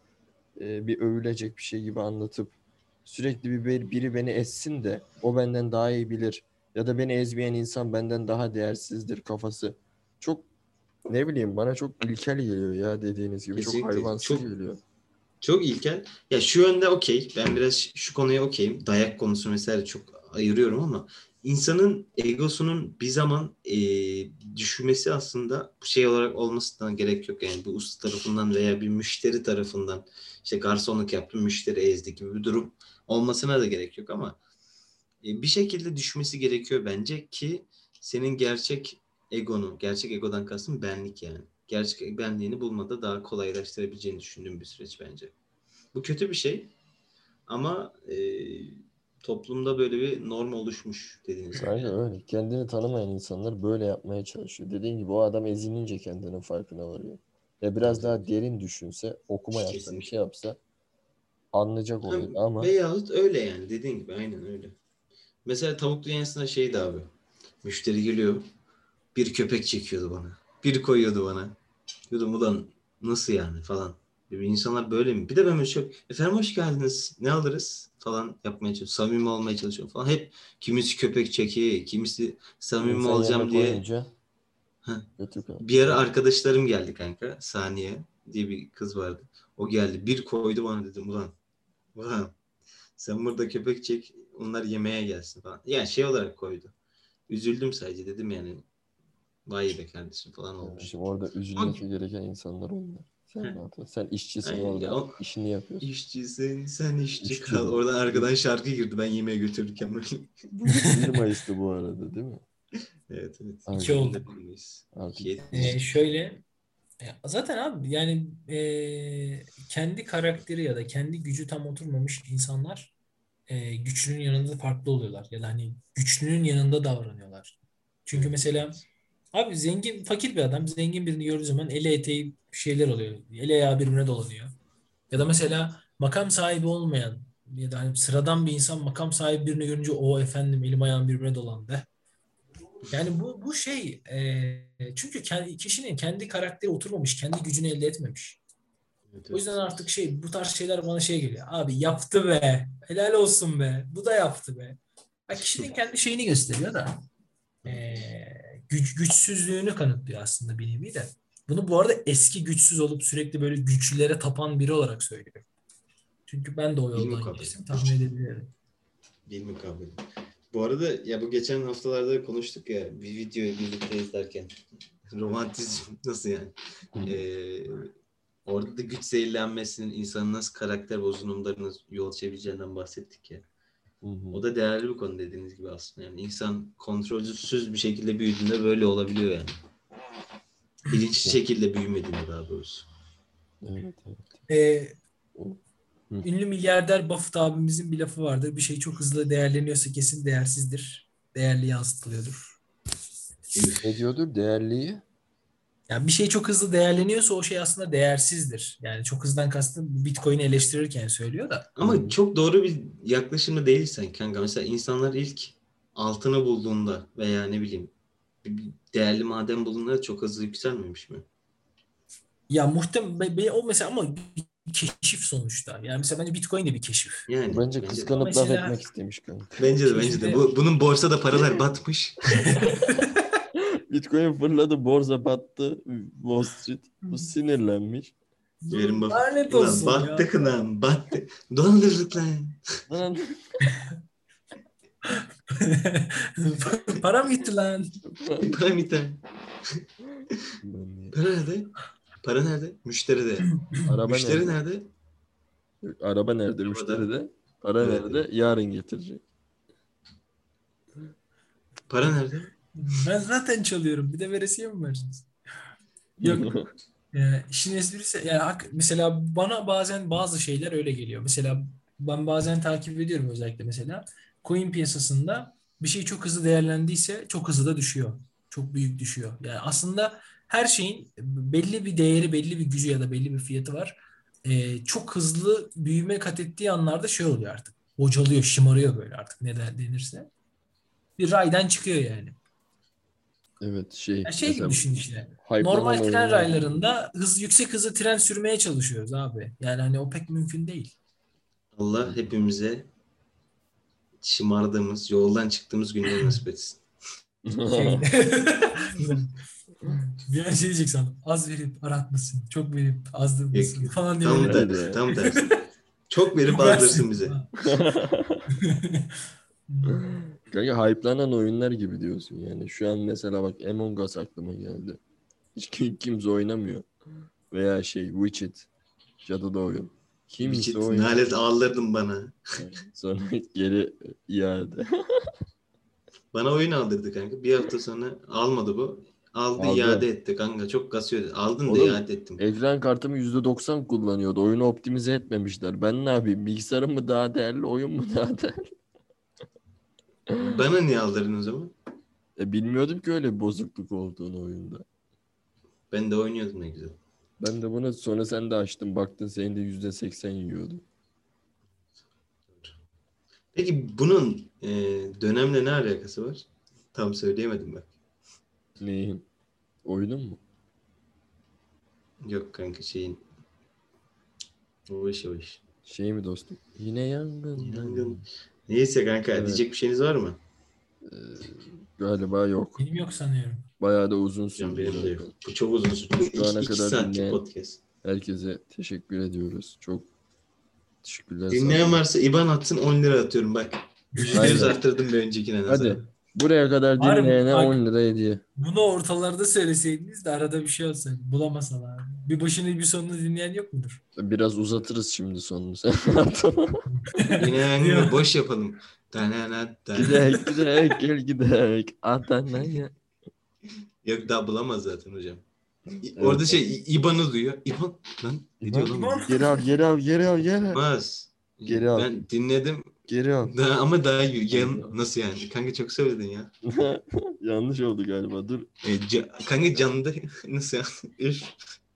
e, bir övülecek bir şey gibi anlatıp sürekli bir biri beni ezsin de o benden daha iyi bilir ya da beni ezmeyen insan benden daha değersizdir kafası. Çok ne bileyim bana çok ilkel geliyor ya dediğiniz gibi çok Kesinlikle. hayvansal Çok- geliyor. Çok ilkel. Ya şu yönde okey. Ben biraz şu konuya okeyim. Dayak konusu mesela çok ayırıyorum ama insanın egosunun bir zaman e, düşmesi aslında bu şey olarak olmasına gerek yok. Yani bu usta tarafından veya bir müşteri tarafından işte garsonluk yaptı, müşteri ezdi gibi bir durum olmasına da gerek yok ama e, bir şekilde düşmesi gerekiyor bence ki senin gerçek egonu, gerçek egodan kastım benlik yani. Gerçek benliğini bulmada daha kolaylaştırabileceğini düşündüğüm bir süreç bence. Bu kötü bir şey ama e, toplumda böyle bir norm oluşmuş dediğiniz gibi. Bence öyle. Kendini tanımayan insanlar böyle yapmaya çalışıyor. Dediğin gibi o adam ezilince kendinin farkına varıyor. Ya biraz daha derin düşünse, okuma yapsa, bir şey yapsa anlayacak oluyor ama Veyahut öyle yani dediğin gibi aynen öyle. Mesela tavuk dünyasında şeydi abi. Müşteri geliyor. Bir köpek çekiyordu bana. Bir koyuyordu bana. Diyordum ulan nasıl yani falan. Bir insanlar böyle mi? Bir de ben çok efendim hoş geldiniz. Ne alırız? Falan yapmaya çalışıyorum. Samimi olmaya çalışıyorum falan. Hep kimisi köpek çekiyor. Kimisi samimi insan olacağım diye. kalıyor. Bir ara arkadaşlarım geldi kanka. Saniye diye bir kız vardı. O geldi. Bir koydu bana dedim ulan. Ulan sen burada köpek çek onlar yemeğe gelsin falan. Yani şey olarak koydu. Üzüldüm sadece dedim yani. Vay be kardeşim falan olmuş. Şimdi orada üzülmesi gereken insanlar onlar. Sen Heh. ne yapıyorsun? Sen işçisin Aynen. orada. O- işini yapıyorsun. İşçisin sen işçi İşçi kal. Oradan arkadan şarkı girdi ben yemeğe götürürken böyle. Bu 1 Mayıs'tı bu arada değil mi? evet evet. Aynen. İki oldu. Artık Ee, şöyle zaten abi yani e, kendi karakteri ya da kendi gücü tam oturmamış insanlar e, güçlünün yanında farklı oluyorlar ya da hani güçlünün yanında davranıyorlar. Çünkü mesela abi zengin fakir bir adam zengin birini gördüğü zaman eli eteği şeyler oluyor. Eli ayağı birbirine dolanıyor. Ya da mesela makam sahibi olmayan ya da hani sıradan bir insan makam sahibi birini görünce o efendim elim ayağım birbirine dolandı. Yani bu bu şey e, çünkü kendi, kişinin kendi karakteri oturmamış, kendi gücünü elde etmemiş. Evet, O yüzden artık şey bu tarz şeyler bana şey geliyor. Abi yaptı be. Helal olsun be. Bu da yaptı be. Ya kişinin kendi şeyini gösteriyor da e, güç, güçsüzlüğünü kanıtlıyor aslında bir nevi de. Bunu bu arada eski güçsüz olup sürekli böyle güçlülere tapan biri olarak söylüyorum. Çünkü ben de o Bilmiyorum yoldan geçtim. Tahmin edebiliyorum. Değil mi kavga? Bu arada ya bu geçen haftalarda konuştuk ya bir videoyu birlikte izlerken. Romantizm nasıl yani? Ee, orada da güç zehirlenmesinin insanın nasıl karakter bozulumlarına yol açabileceğinden bahsettik ya. Hı hı. O da değerli bir konu dediğiniz gibi aslında. Yani insan kontrolsüz bir şekilde büyüdüğünde böyle olabiliyor yani. Bilinçli şekilde büyümediğinde daha doğrusu. Evet, evet. Ee, ünlü milyarder Buffett abimizin bir lafı vardır. Bir şey çok hızlı değerleniyorsa kesin değersizdir. Değerli yansıtılıyordur. Ne diyordur? Değerliyi? Yani bir şey çok hızlı değerleniyorsa o şey aslında değersizdir. Yani çok hızdan kastım Bitcoin'i eleştirirken söylüyor da. Ama Hı. çok doğru bir yaklaşımı değil sen kanka. Mesela insanlar ilk altını bulduğunda veya ne bileyim değerli maden bulduğunda çok hızlı yükselmemiş mi? Ya muhtemelen o mesela ama bir keşif sonuçta. Yani mesela bence Bitcoin de bir keşif. Yani Bence kıskanıp laf etmek istemiş kanka. Bence de bence de. Bu, bunun borsada paralar batmış. Bitcoin fırladı, borsa battı, Wall Street. Bu sinirlenmiş. Verin bak. Lanet Ulan olsun ya. battık lan battık. Dolandırdık lan. Lan, Param gitti lan. Para bir tane. lan Para nerede? Para nerede? Müşteride. Araba Müşteri nerede? nerede? Araba nerede? Müşteri de. Para Evet. nerede? Yarın getirecek. Para nerede? Ben zaten çalıyorum. Bir de veresiye mi vereceğiz? Yok. Yani işin esprisi yani mesela bana bazen bazı şeyler öyle geliyor. Mesela ben bazen takip ediyorum özellikle mesela coin piyasasında bir şey çok hızlı değerlendiyse çok hızlı da düşüyor. Çok büyük düşüyor. Yani aslında her şeyin belli bir değeri, belli bir gücü ya da belli bir fiyatı var. Ee, çok hızlı büyüme kat ettiği anlarda şey oluyor artık. Bocalıyor, şımarıyor böyle artık ne de- denirse. Bir raydan çıkıyor yani. Evet şey. Ya şey gibi düşün işte. Normal tren oyunlar- raylarında hız yüksek hızlı tren sürmeye çalışıyoruz abi. Yani hani o pek mümkün değil. Allah hepimize şımardığımız, yoldan çıktığımız günleri nasip etsin. Şey... bir an şey diyecek sandım. Az verip aratmasın. Çok verip azdırmasın Yok, falan diye. Tam tersi, tam tersi. Çok verip Versin. aldırsın bize. Kanka hype'lanan oyunlar gibi diyorsun yani. Şu an mesela bak Among Us aklıma geldi. Hiç kim, kimse oynamıyor. Veya şey Witcher. Cadıda oyun. Kimse Biçit, oynuyor. nalet ağlardım bana. Sonra geri iade. Bana oyun aldırdı kanka. Bir hafta sonra almadı bu. Aldı, Aldı. iade etti kanka. Çok kasıyor. Aldın da Oğlum, iade ettim. Ekran kartımı %90 kullanıyordu. Oyunu optimize etmemişler. Ben ne yapayım? Bilgisayarım mı daha değerli, oyun mu daha değerli? Bana niye aldırdın o zaman? E, bilmiyordum ki öyle bir bozukluk olduğunu oyunda. Ben de oynuyordum ne güzel. Ben de bunu sonra sen de açtın baktın senin de %80 yiyordu. Peki bunun e, dönemle ne alakası var? Tam söyleyemedim ben. Neyin? Oyunun mu? Yok kanka şeyin. O iş. Şey mi dostum? Yine yangın. Yangın. Neyse kanka Evet. diyecek bir şeyiniz var mı? Galiba yok. Benim yok sanıyorum. Bayağı da uzun sürdü. benim de yok. Bu çok uzun sürdü. Şu ana kadar dinleyen- podcast. Herkese teşekkür ediyoruz. Çok teşekkürler. Dinleyen varsa IBAN atsın 10 lira atıyorum bak. %100 Aynen. arttırdım bir öncekine. Hadi. Buraya kadar Harbi, dinleyene bak. 10 lira hediye. Bunu ortalarda söyleseydiniz de arada bir şey olsaydı. Bulamasalar. Bir başını bir sonunu dinleyen yok mudur? Biraz uzatırız şimdi sonunu. Sen Yine yani boş yapalım. Gidek gidek gel gidek. Adana'ya. Yok daha bulamaz zaten hocam. Orada şey İBAN'ı duyuyor. İBAN lan ne diyor lan? İBAN? Geri al geri al geri al geri al. Olmaz. Geri al. Ben dinledim Geri al. daha, ama daha iyi. Yan, nasıl yani? Kanka çok söyledin ya. Yanlış oldu galiba dur. E, ca- kanka canlı nasıl ya?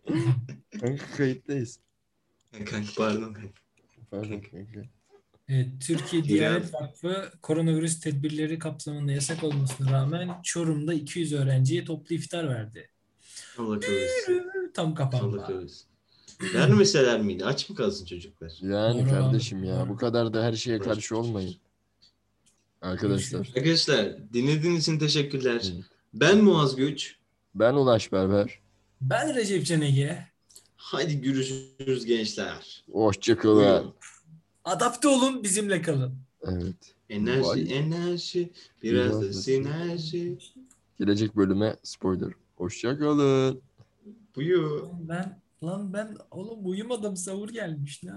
Kanka kayıttayız. Kanka pardon kanka. Pardon kanka. Evet, Türkiye Diyanet Vakfı koronavirüs tedbirleri kapsamında yasak olmasına rağmen Çorum'da 200 öğrenciye toplu iftar verdi. Allah kabul etsin. Tam Allah kapandı. kabul etsin. Vermeseler miydi? Aç mı kalsın çocuklar? Yani Doğru kardeşim abi, ya bu kadar da her şeye karşı olmayın. Arkadaşlar Arkadaşlar dinlediğiniz için teşekkürler. Ben Muaz Güç. ben Ulaş Berber. Ben Recep Can Ege. Hadi görüşürüz gençler. Hoşçakalın. Adapte olun, bizimle kalın. Evet. Enerji, Vay. enerji, biraz Biraz da da sinerji. Gelecek bölüme spoiler. Hoşçakalın. Buyur. Ben lan ben oğlum uyumadım sahur gelmiş ne